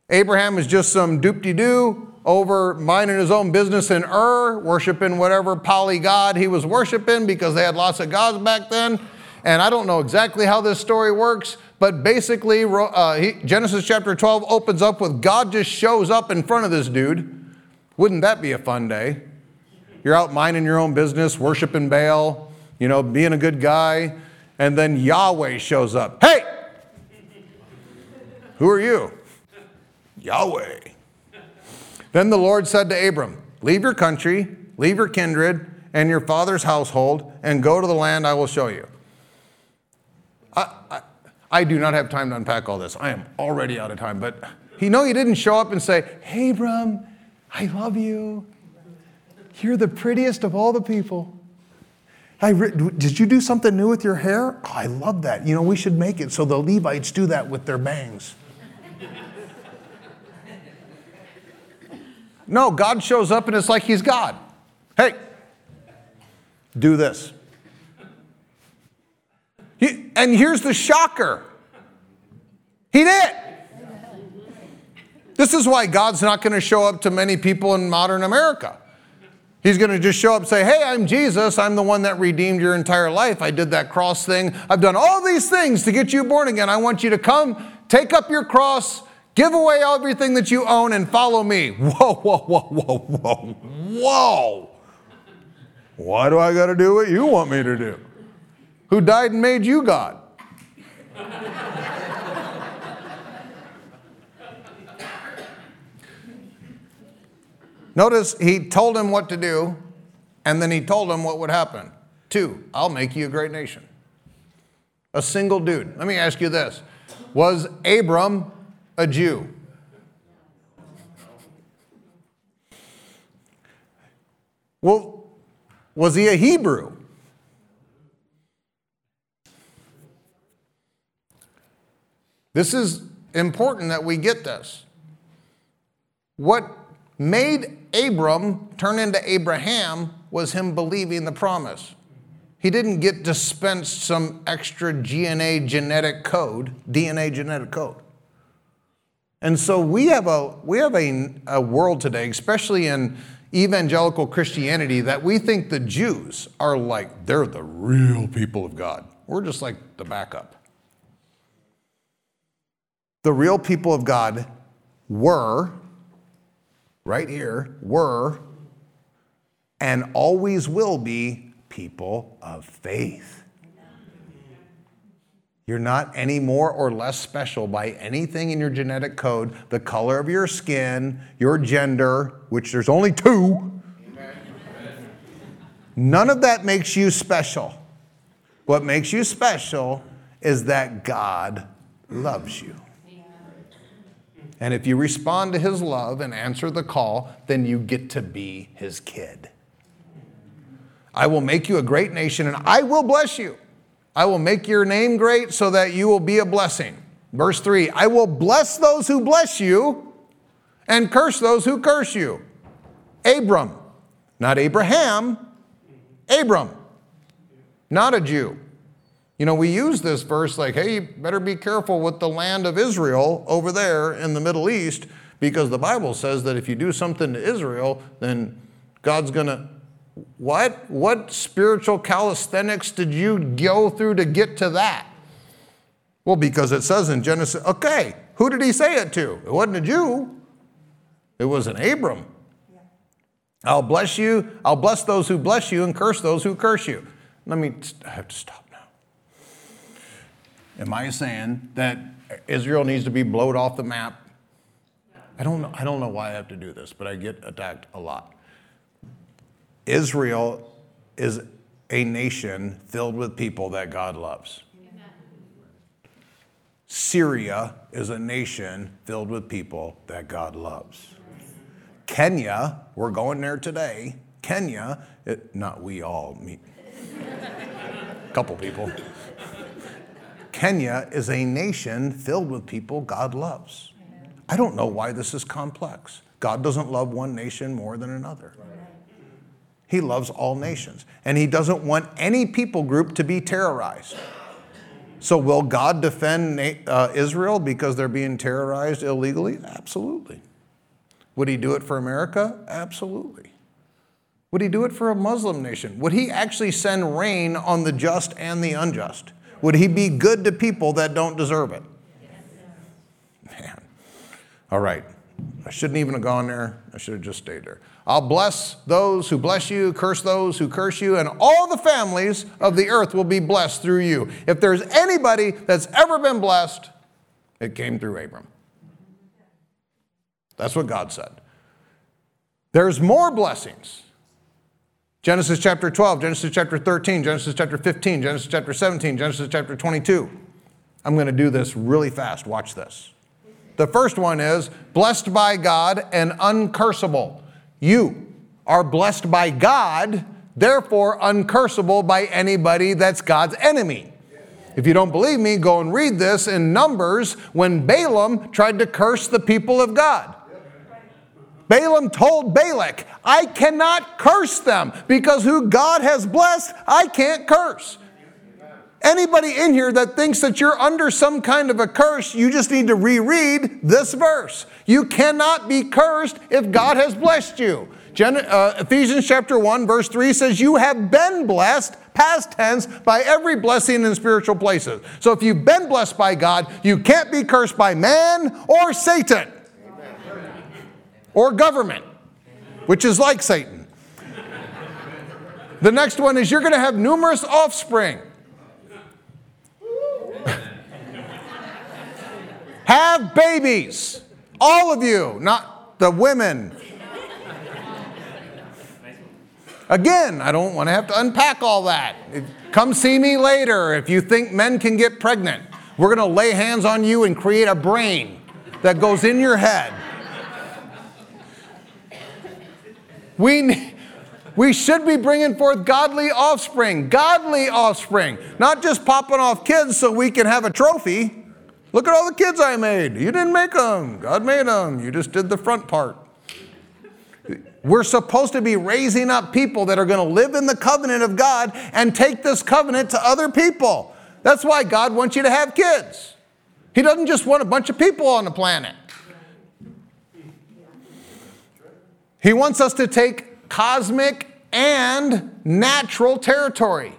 Abraham is just some doop doo over minding his own business in Ur, worshiping whatever poly god he was worshiping because they had lots of gods back then. And I don't know exactly how this story works, but basically, uh, Genesis chapter 12 opens up with God just shows up in front of this dude. Wouldn't that be a fun day? You're out minding your own business, worshiping Baal, you know, being a good guy, and then Yahweh shows up. Hey! Who are you? Yahweh. Then the Lord said to Abram, Leave your country, leave your kindred, and your father's household, and go to the land I will show you. I, I, I do not have time to unpack all this. I am already out of time. But he know he didn't show up and say, Hey, Abram, I love you. You're the prettiest of all the people. I re- did you do something new with your hair? Oh, I love that. You know, we should make it so the Levites do that with their bangs. no, God shows up and it's like he's God. Hey, do this. He, and here's the shocker He did. This is why God's not going to show up to many people in modern America. He's going to just show up and say, Hey, I'm Jesus. I'm the one that redeemed your entire life. I did that cross thing. I've done all these things to get you born again. I want you to come, take up your cross, give away everything that you own, and follow me. Whoa, whoa, whoa, whoa, whoa, whoa. Why do I got to do what you want me to do? Who died and made you God? Notice he told him what to do, and then he told him what would happen. Two, I'll make you a great nation. A single dude. Let me ask you this Was Abram a Jew? Well, was he a Hebrew? This is important that we get this. What made Abram turn into Abraham was him believing the promise. He didn't get dispensed some extra DNA genetic code, DNA genetic code. And so we have a we have a, a world today, especially in evangelical Christianity, that we think the Jews are like they're the real people of God. We're just like the backup. The real people of God were, right here, were, and always will be people of faith. You're not any more or less special by anything in your genetic code, the color of your skin, your gender, which there's only two. None of that makes you special. What makes you special is that God loves you. And if you respond to his love and answer the call, then you get to be his kid. I will make you a great nation and I will bless you. I will make your name great so that you will be a blessing. Verse 3 I will bless those who bless you and curse those who curse you. Abram, not Abraham, Abram, not a Jew. You know, we use this verse like, hey, better be careful with the land of Israel over there in the Middle East because the Bible says that if you do something to Israel, then God's going to what? What spiritual calisthenics did you go through to get to that? Well, because it says in Genesis, okay, who did he say it to? It wasn't a Jew, it was an Abram. I'll bless you, I'll bless those who bless you and curse those who curse you. Let me, I have to stop. Am I saying that Israel needs to be blowed off the map? I don't know, I don't know why I have to do this, but I get attacked a lot. Israel is a nation filled with people that God loves. Syria is a nation filled with people that God loves. Kenya, we're going there today. Kenya, it, not we all, me, a couple people. Kenya is a nation filled with people God loves. I don't know why this is complex. God doesn't love one nation more than another. He loves all nations. And He doesn't want any people group to be terrorized. So, will God defend uh, Israel because they're being terrorized illegally? Absolutely. Would He do it for America? Absolutely. Would He do it for a Muslim nation? Would He actually send rain on the just and the unjust? Would He be good to people that don't deserve it? Man. All right. I shouldn't even have gone there. I should have just stayed there. I'll bless those who bless you, curse those who curse you, and all the families of the earth will be blessed through you. If there's anybody that's ever been blessed, it came through Abram. That's what God said. There's more blessings. Genesis chapter 12, Genesis chapter 13, Genesis chapter 15, Genesis chapter 17, Genesis chapter 22. I'm going to do this really fast. Watch this. The first one is blessed by God and uncursable. You are blessed by God, therefore uncursable by anybody that's God's enemy. If you don't believe me, go and read this in Numbers when Balaam tried to curse the people of God. Balaam told Balak, I cannot curse them because who God has blessed, I can't curse. Anybody in here that thinks that you're under some kind of a curse, you just need to reread this verse. You cannot be cursed if God has blessed you. Gen- uh, Ephesians chapter 1, verse 3 says, You have been blessed, past tense, by every blessing in spiritual places. So if you've been blessed by God, you can't be cursed by man or Satan. Or government, which is like Satan. The next one is you're going to have numerous offspring. Have babies. All of you, not the women. Again, I don't want to have to unpack all that. Come see me later if you think men can get pregnant. We're going to lay hands on you and create a brain that goes in your head. We, we should be bringing forth godly offspring, godly offspring, not just popping off kids so we can have a trophy. Look at all the kids I made. You didn't make them, God made them. You just did the front part. We're supposed to be raising up people that are going to live in the covenant of God and take this covenant to other people. That's why God wants you to have kids. He doesn't just want a bunch of people on the planet. He wants us to take cosmic and natural territory.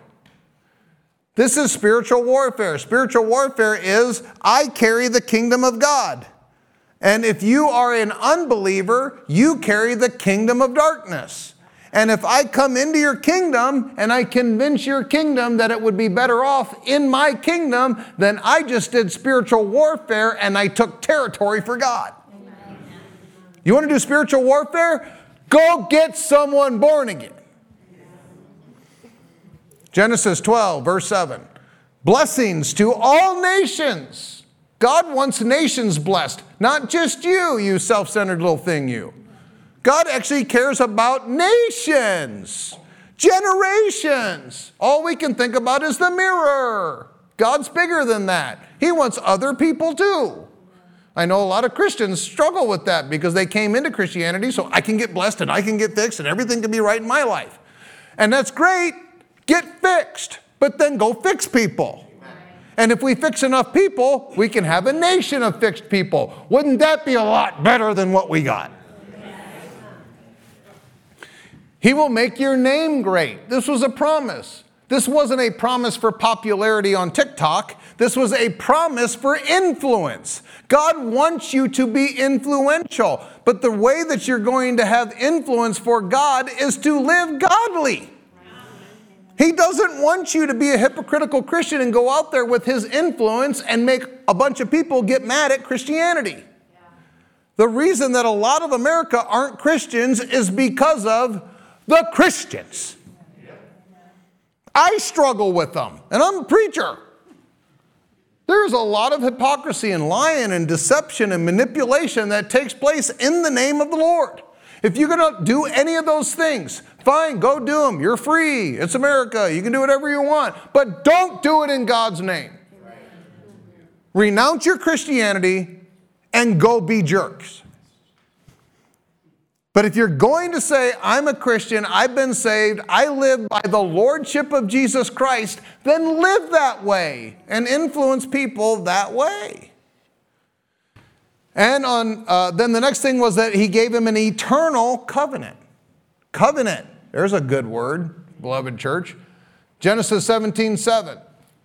This is spiritual warfare. Spiritual warfare is I carry the kingdom of God. And if you are an unbeliever, you carry the kingdom of darkness. And if I come into your kingdom and I convince your kingdom that it would be better off in my kingdom, then I just did spiritual warfare and I took territory for God. You want to do spiritual warfare? Go get someone born again. Genesis 12, verse 7. Blessings to all nations. God wants nations blessed, not just you, you self centered little thing, you. God actually cares about nations, generations. All we can think about is the mirror. God's bigger than that. He wants other people too. I know a lot of Christians struggle with that because they came into Christianity so I can get blessed and I can get fixed and everything can be right in my life. And that's great. Get fixed, but then go fix people. And if we fix enough people, we can have a nation of fixed people. Wouldn't that be a lot better than what we got? He will make your name great. This was a promise. This wasn't a promise for popularity on TikTok. This was a promise for influence. God wants you to be influential, but the way that you're going to have influence for God is to live godly. He doesn't want you to be a hypocritical Christian and go out there with his influence and make a bunch of people get mad at Christianity. The reason that a lot of America aren't Christians is because of the Christians. I struggle with them, and I'm a preacher. There's a lot of hypocrisy and lying and deception and manipulation that takes place in the name of the Lord. If you're going to do any of those things, fine, go do them. You're free. It's America. You can do whatever you want. But don't do it in God's name. Renounce your Christianity and go be jerks. But if you're going to say, I'm a Christian, I've been saved, I live by the lordship of Jesus Christ, then live that way and influence people that way. And on, uh, then the next thing was that he gave him an eternal covenant. Covenant, there's a good word, beloved church. Genesis 17 7.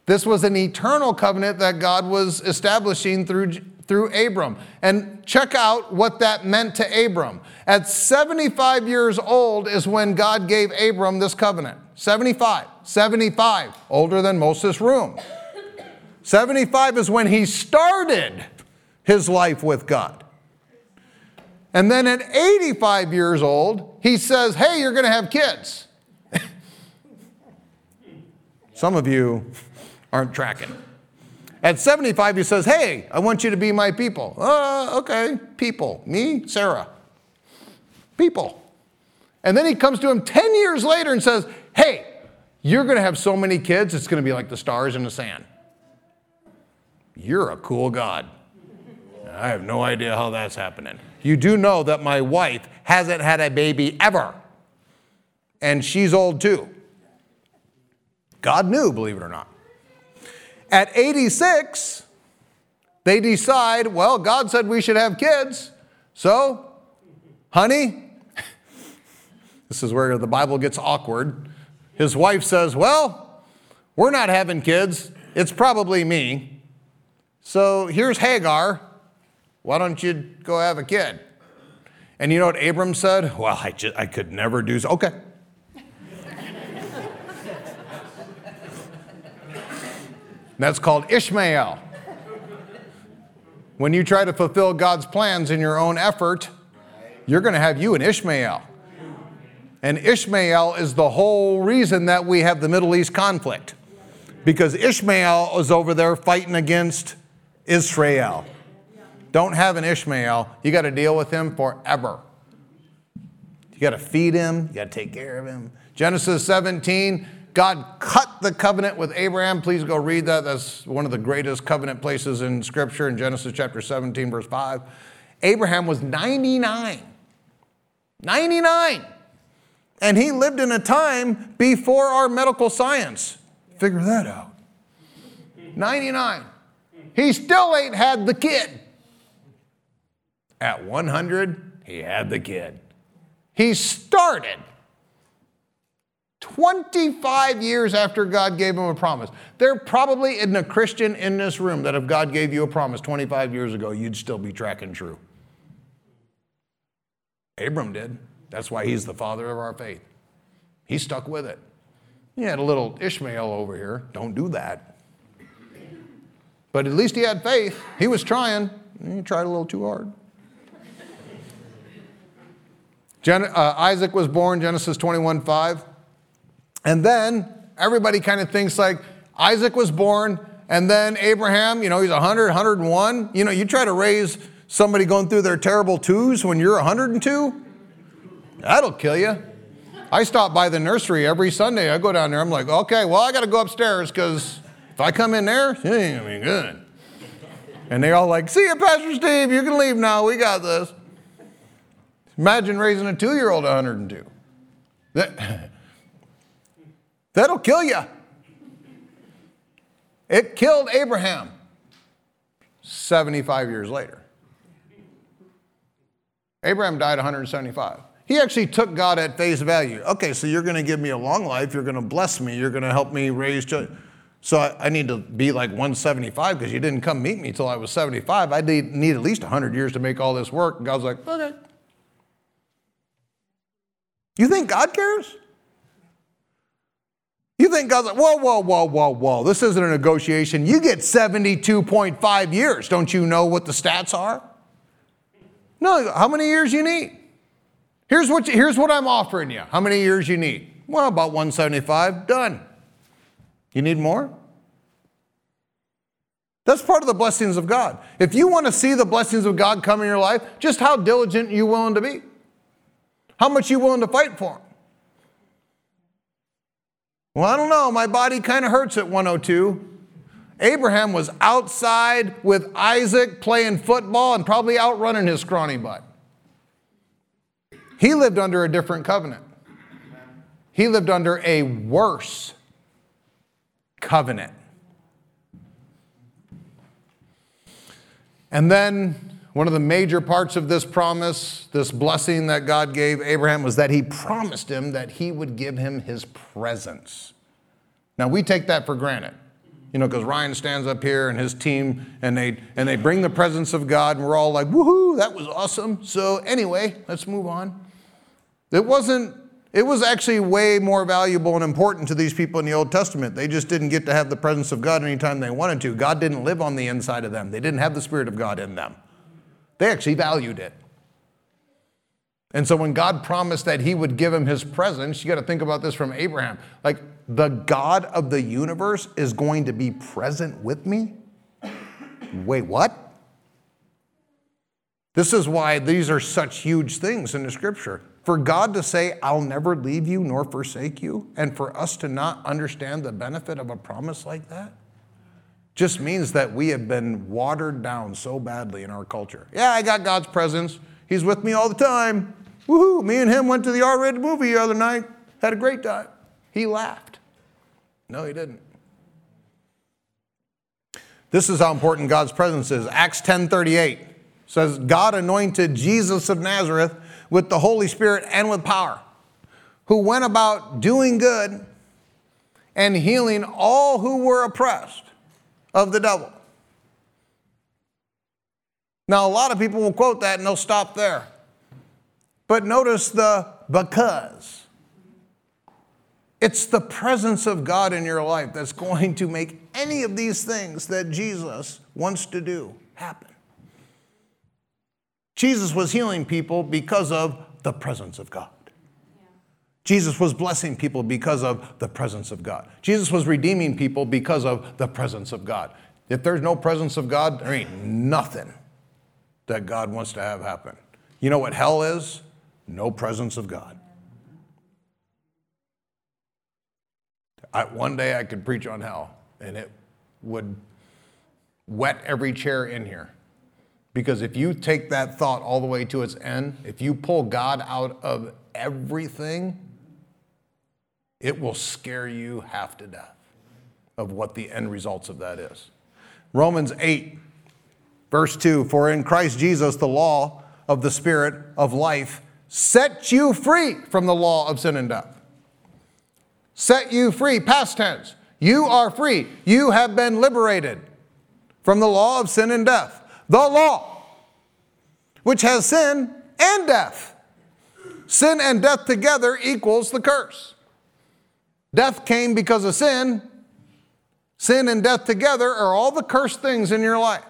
This was an eternal covenant that God was establishing through, through Abram. And check out what that meant to Abram. At 75 years old is when God gave Abram this covenant. 75. 75, older than Moses' room. 75 is when he started his life with God. And then at 85 years old, he says, Hey, you're going to have kids. Some of you aren't tracking. At 75, he says, Hey, I want you to be my people. Uh, okay, people. Me, Sarah. People. And then he comes to him 10 years later and says, Hey, you're going to have so many kids, it's going to be like the stars in the sand. You're a cool God. I have no idea how that's happening. You do know that my wife hasn't had a baby ever, and she's old too. God knew, believe it or not. At 86, they decide, well, God said we should have kids. So, honey, this is where the Bible gets awkward. His wife says, well, we're not having kids. It's probably me. So here's Hagar. Why don't you go have a kid? And you know what Abram said? Well, I, just, I could never do so. Okay. That's called Ishmael. When you try to fulfill God's plans in your own effort, you're going to have you an Ishmael. And Ishmael is the whole reason that we have the Middle East conflict. Because Ishmael is over there fighting against Israel don't have an Ishmael, you got to deal with him forever. You got to feed him, you got to take care of him. Genesis 17, God cut the covenant with Abraham. Please go read that. That's one of the greatest covenant places in Scripture in Genesis chapter 17, verse 5. Abraham was 99. 99. And he lived in a time before our medical science. Figure that out. 99. He still ain't had the kid. At 100, he had the kid. He started 25 years after God gave him a promise. There probably isn't a Christian in this room that if God gave you a promise 25 years ago, you'd still be tracking true. Abram did. That's why he's the father of our faith. He stuck with it. He had a little Ishmael over here. Don't do that. But at least he had faith. He was trying. He tried a little too hard. Gen- uh, Isaac was born, Genesis 21 5. And then everybody kind of thinks like Isaac was born, and then Abraham, you know, he's 100, 101. You know, you try to raise somebody going through their terrible twos when you're 102, that'll kill you. I stop by the nursery every Sunday. I go down there. I'm like, okay, well, I got to go upstairs because if I come in there, it ain't gonna be good. And they all like, see you, Pastor Steve. You can leave now. We got this. Imagine raising a two-year-old 102. That, that'll kill you. It killed Abraham 75 years later. Abraham died 175. He actually took God at face value. Okay, so you're going to give me a long life. You're going to bless me. You're going to help me raise children. So I, I, need to be like 175 because you didn't come meet me till I was 75. I need, need at least 100 years to make all this work. And God's like, okay. You think God cares? You think God's like, whoa, whoa, whoa, whoa, whoa. This isn't a negotiation. You get 72.5 years. Don't you know what the stats are? No, how many years you need? Here's what, you, here's what I'm offering you. How many years you need? Well, about 175. Done. You need more? That's part of the blessings of God. If you want to see the blessings of God come in your life, just how diligent you willing to be? How much you willing to fight for them? Well, I don't know. My body kind of hurts at 102. Abraham was outside with Isaac playing football and probably outrunning his scrawny butt. He lived under a different covenant. He lived under a worse covenant. And then one of the major parts of this promise, this blessing that God gave Abraham, was that he promised him that he would give him his presence. Now, we take that for granted. You know, because Ryan stands up here and his team, and they and they bring the presence of God, and we're all like, "Woohoo! That was awesome." So anyway, let's move on. It wasn't, it was actually way more valuable and important to these people in the Old Testament. They just didn't get to have the presence of God anytime they wanted to. God didn't live on the inside of them, they didn't have the Spirit of God in them. They actually valued it. And so when God promised that he would give him his presence, you got to think about this from Abraham. Like, the God of the universe is going to be present with me? Wait, what? This is why these are such huge things in the scripture. For God to say, I'll never leave you nor forsake you, and for us to not understand the benefit of a promise like that, just means that we have been watered down so badly in our culture. Yeah, I got God's presence. He's with me all the time. Woohoo! Me and him went to the R rated movie the other night, had a great time. He laughed. No, he didn't. This is how important God's presence is. Acts 10:38 says God anointed Jesus of Nazareth with the Holy Spirit and with power, who went about doing good and healing all who were oppressed of the devil. Now, a lot of people will quote that and they'll stop there. But notice the because. It's the presence of God in your life that's going to make any of these things that Jesus wants to do happen. Jesus was healing people because of the presence of God. Jesus was blessing people because of the presence of God. Jesus was redeeming people because of the presence of God. If there's no presence of God, there ain't nothing that God wants to have happen. You know what hell is? No presence of God. I, one day I could preach on hell, and it would wet every chair in here Because if you take that thought all the way to its end, if you pull God out of everything, it will scare you half to death of what the end results of that is. Romans 8, verse 2 For in Christ Jesus, the law of the Spirit of life set you free from the law of sin and death. Set you free, past tense. You are free. You have been liberated from the law of sin and death. The law, which has sin and death. Sin and death together equals the curse. Death came because of sin. Sin and death together are all the cursed things in your life.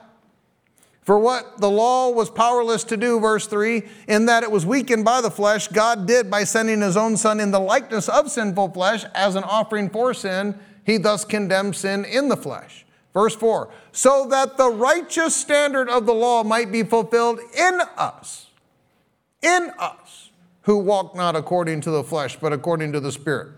For what the law was powerless to do, verse 3, in that it was weakened by the flesh, God did by sending his own Son in the likeness of sinful flesh as an offering for sin. He thus condemned sin in the flesh. Verse 4, so that the righteous standard of the law might be fulfilled in us, in us, who walk not according to the flesh, but according to the Spirit.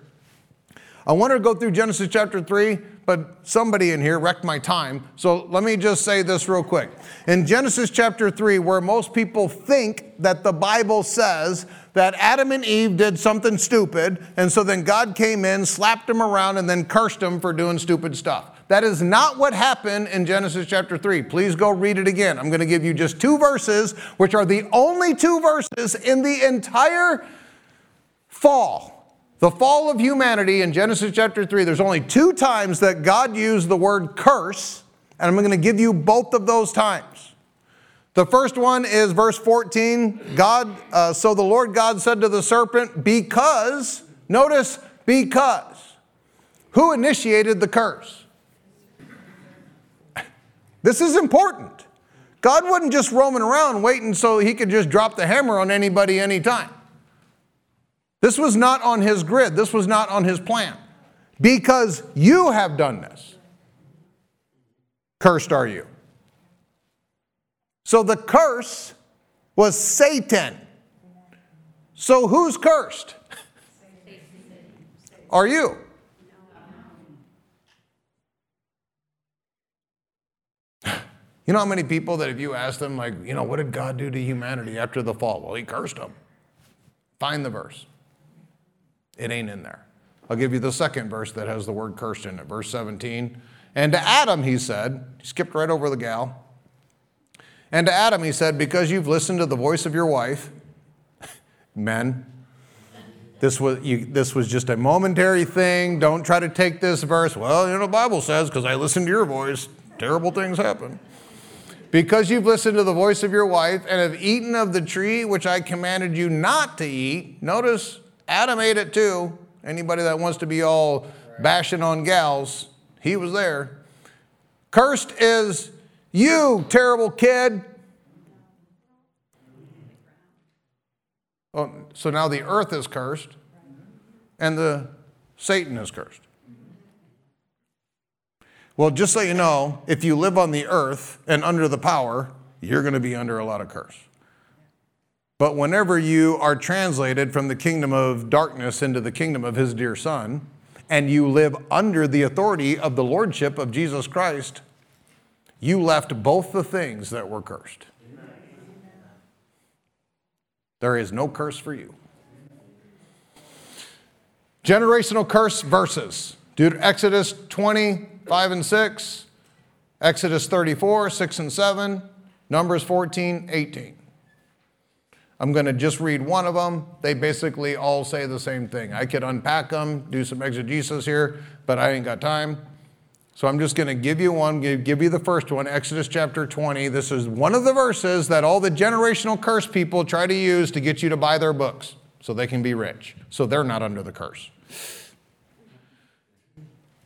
I want to go through Genesis chapter 3 but somebody in here wrecked my time. So let me just say this real quick. In Genesis chapter 3, where most people think that the Bible says that Adam and Eve did something stupid, and so then God came in, slapped them around, and then cursed them for doing stupid stuff. That is not what happened in Genesis chapter 3. Please go read it again. I'm going to give you just two verses, which are the only two verses in the entire fall the fall of humanity in Genesis chapter 3, there's only two times that God used the word curse, and I'm going to give you both of those times. The first one is verse 14. God, uh, so the Lord God said to the serpent, because, notice, because. Who initiated the curse? This is important. God wasn't just roaming around waiting so he could just drop the hammer on anybody anytime. This was not on his grid, this was not on his plan. Because you have done this. Cursed are you. So the curse was Satan. So who's cursed? Are you? You know how many people that if you ask them, like, you know, what did God do to humanity after the fall? Well, he cursed them. Find the verse. It ain't in there. I'll give you the second verse that has the word cursed in it, verse 17. And to Adam, he said, he skipped right over the gal. And to Adam, he said, because you've listened to the voice of your wife, men, this was, you, this was just a momentary thing. Don't try to take this verse. Well, you know, the Bible says, because I listened to your voice, terrible things happen. Because you've listened to the voice of your wife and have eaten of the tree which I commanded you not to eat, notice Adam ate it too. Anybody that wants to be all bashing on gals, he was there. Cursed is you, terrible kid. Oh, so now the earth is cursed and the Satan is cursed. Well, just so you know, if you live on the earth and under the power, you're going to be under a lot of curse. But whenever you are translated from the kingdom of darkness into the kingdom of his dear son, and you live under the authority of the lordship of Jesus Christ, you left both the things that were cursed. There is no curse for you. Generational curse verses. Dude, Exodus 20, 5 and 6, Exodus 34, 6 and 7, Numbers 14, 18. I'm going to just read one of them. They basically all say the same thing. I could unpack them, do some exegesis here, but I ain't got time. So I'm just going to give you one, give, you the first one, Exodus chapter 20. This is one of the verses that all the generational curse people try to use to get you to buy their books so they can be rich. So they're not under the curse.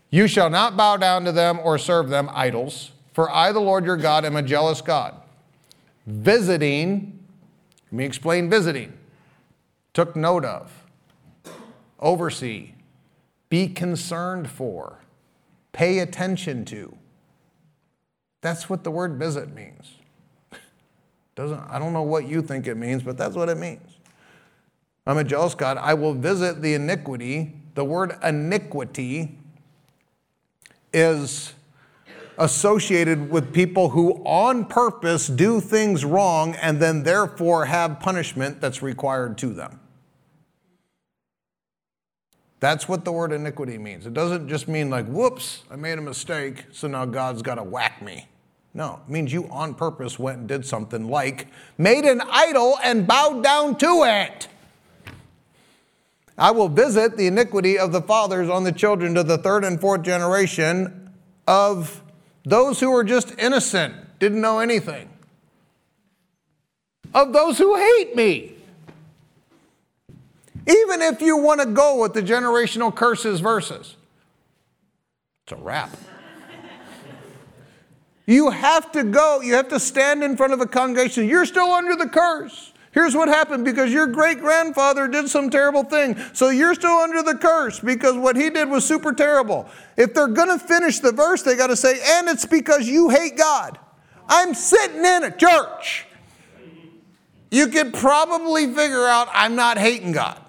You shall not bow down to them or serve them, idols, for I, the Lord your God, am a jealous God, visiting let me explain visiting. Took note of, oversee, be concerned for, pay attention to. That's what the word visit means. Doesn't, I don't know what you think it means, but that's what it means. I'm a jealous God. I will visit the iniquity. The word iniquity is associated with people who on purpose do things wrong and then therefore have punishment that's required to them. That's what the word iniquity means. It doesn't just mean like, whoops, I made a mistake, so now God's got to whack me. No, it means you on purpose went and did something like made an idol and bowed down to it. I will visit the iniquity of the fathers on the children to the third and fourth generation of those who were just innocent, didn't know anything, of those who hate me. Even if you want to go with the generational curses verses, it's a wrap. you have to go, you have to stand in front of a congregation. You're still under the curse. Here's what happened because your great grandfather did some terrible thing. So you're still under the curse because what he did was super terrible. If they're going to finish the verse, they got to say, and it's because you hate God. I'm sitting in a church. You could probably figure out I'm not hating God.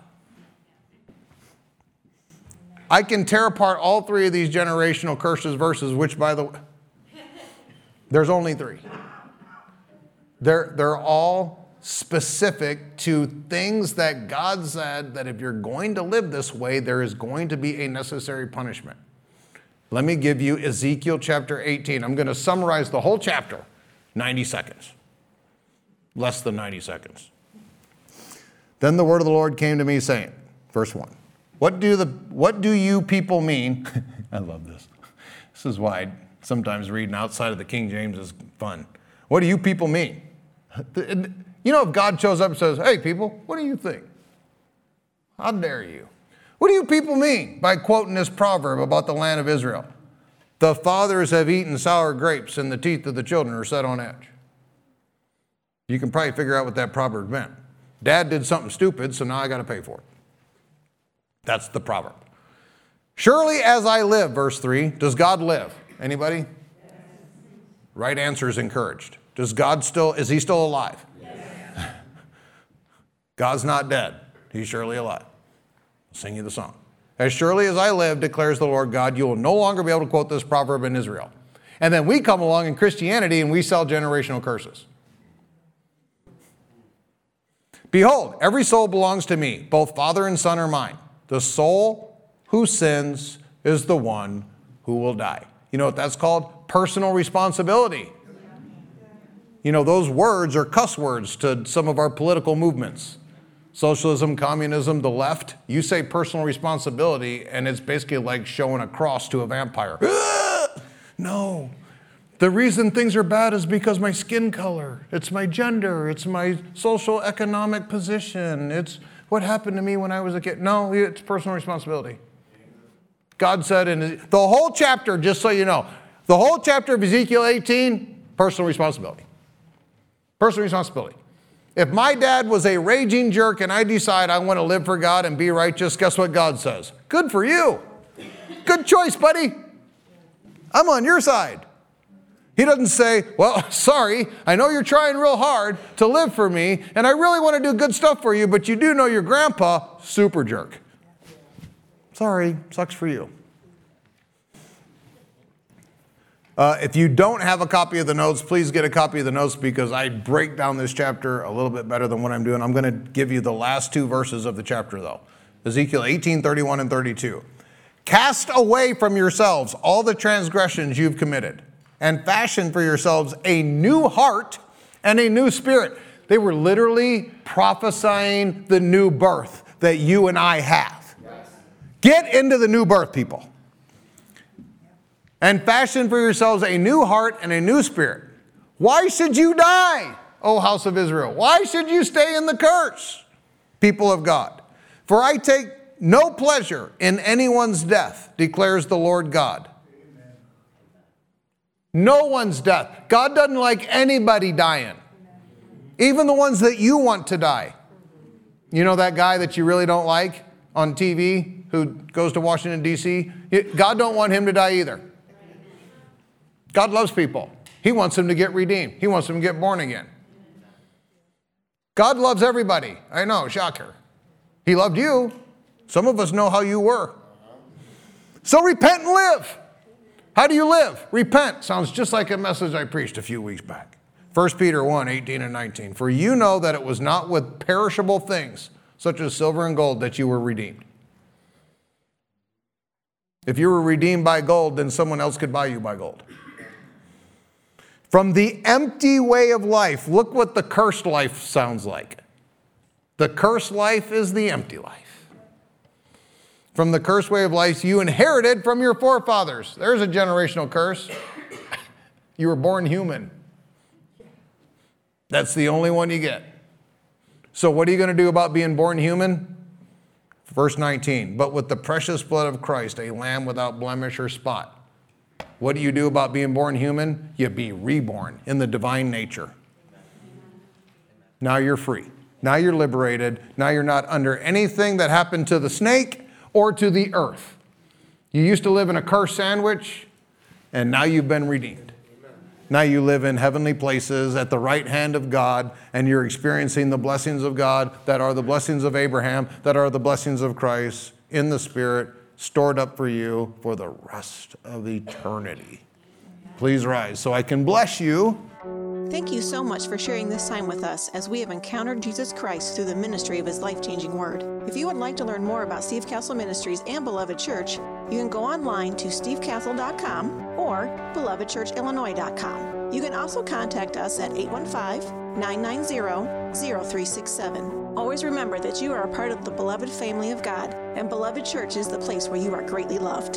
I can tear apart all three of these generational curses verses, which, by the way, there's only three. They're, they're all specific to things that God said that if you're going to live this way, there is going to be a necessary punishment. Let me give you Ezekiel chapter 18. I'm going to summarize the whole chapter, 90 seconds, less than 90 seconds. Then the word of the Lord came to me saying, verse 1. What do, the, what do you people mean? I love this. This is why sometimes reading outside of the King James is fun. What do you people mean? You know, if God shows up and says, Hey, people, what do you think? How dare you? What do you people mean by quoting this proverb about the land of Israel? The fathers have eaten sour grapes, and the teeth of the children are set on edge. You can probably figure out what that proverb meant. Dad did something stupid, so now I got to pay for it. That's the proverb. Surely as I live, verse 3, does God live? Anybody? Yes. Right answer is encouraged. Does God still, is he still alive? God's not dead. He's surely alive. I'll sing you the song. As surely as I live, declares the Lord God, you will no longer be able to quote this proverb in Israel. And then we come along in Christianity and we sell generational curses. Behold, every soul belongs to me, both father and son are mine. The soul who sins is the one who will die. You know what that's called? Personal responsibility. You know, those words are cuss words to some of our political movements. Socialism, communism, the left. You say personal responsibility, and it's basically like showing a cross to a vampire. no. The reason things are bad is because my skin color, it's my gender, it's my social economic position, it's what happened to me when I was a kid? No, it's personal responsibility. God said in the whole chapter, just so you know, the whole chapter of Ezekiel 18, personal responsibility. Personal responsibility. If my dad was a raging jerk and I decide I want to live for God and be righteous, guess what God says? Good for you. Good choice, buddy. I'm on your side. He doesn't say, Well, sorry, I know you're trying real hard to live for me, and I really want to do good stuff for you, but you do know your grandpa, super jerk. Sorry, sucks for you. Uh, if you don't have a copy of the notes, please get a copy of the notes because I break down this chapter a little bit better than what I'm doing. I'm going to give you the last two verses of the chapter, though Ezekiel 18 31 and 32. Cast away from yourselves all the transgressions you've committed and fashion for yourselves a new heart and a new spirit. They were literally prophesying the new birth that you and I have. Yes. Get into the new birth, people. And fashion for yourselves a new heart and a new spirit. Why should you die, O house of Israel? Why should you stay in the curse, people of God? For I take no pleasure in anyone's death, declares the Lord God. No one's death. God doesn't like anybody dying, even the ones that you want to die. You know that guy that you really don't like on TV who goes to Washington, D.C.? God don't want him to die either. God loves people. He wants them to get redeemed. He wants them to get born again. God loves everybody. I know, shocker. He loved you. Some of us know how you were. So repent and live. How do you live? Repent. Sounds just like a message I preached a few weeks back. 1 Peter 1 18 and 19. For you know that it was not with perishable things, such as silver and gold, that you were redeemed. If you were redeemed by gold, then someone else could buy you by gold. From the empty way of life, look what the cursed life sounds like. The cursed life is the empty life. From the cursed way of life you inherited from your forefathers. There's a generational curse. You were born human. That's the only one you get. So, what are you going to do about being born human? Verse 19, but with the precious blood of Christ, a lamb without blemish or spot what do you do about being born human? You be reborn in the divine nature. Now you're free. Now you're liberated. Now you're not under anything that happened to the snake or to the earth. You used to live in a cursed sandwich, and now you've been redeemed. Now you live in heavenly places at the right hand of God, and you're experiencing the blessings of God that are the blessings of Abraham, that are the blessings of Christ in the Spirit stored up for you for the rest of eternity. Please rise so I can bless you. Thank you so much for sharing this time with us as we have encountered Jesus Christ through the ministry of his life changing word. If you would like to learn more about Steve Cassell Ministries and Beloved Church, you can go online to stevecassell.com or belovedchurchillinois.com. You can also contact us at 815 990 0367. Always remember that you are a part of the beloved family of God, and Beloved Church is the place where you are greatly loved.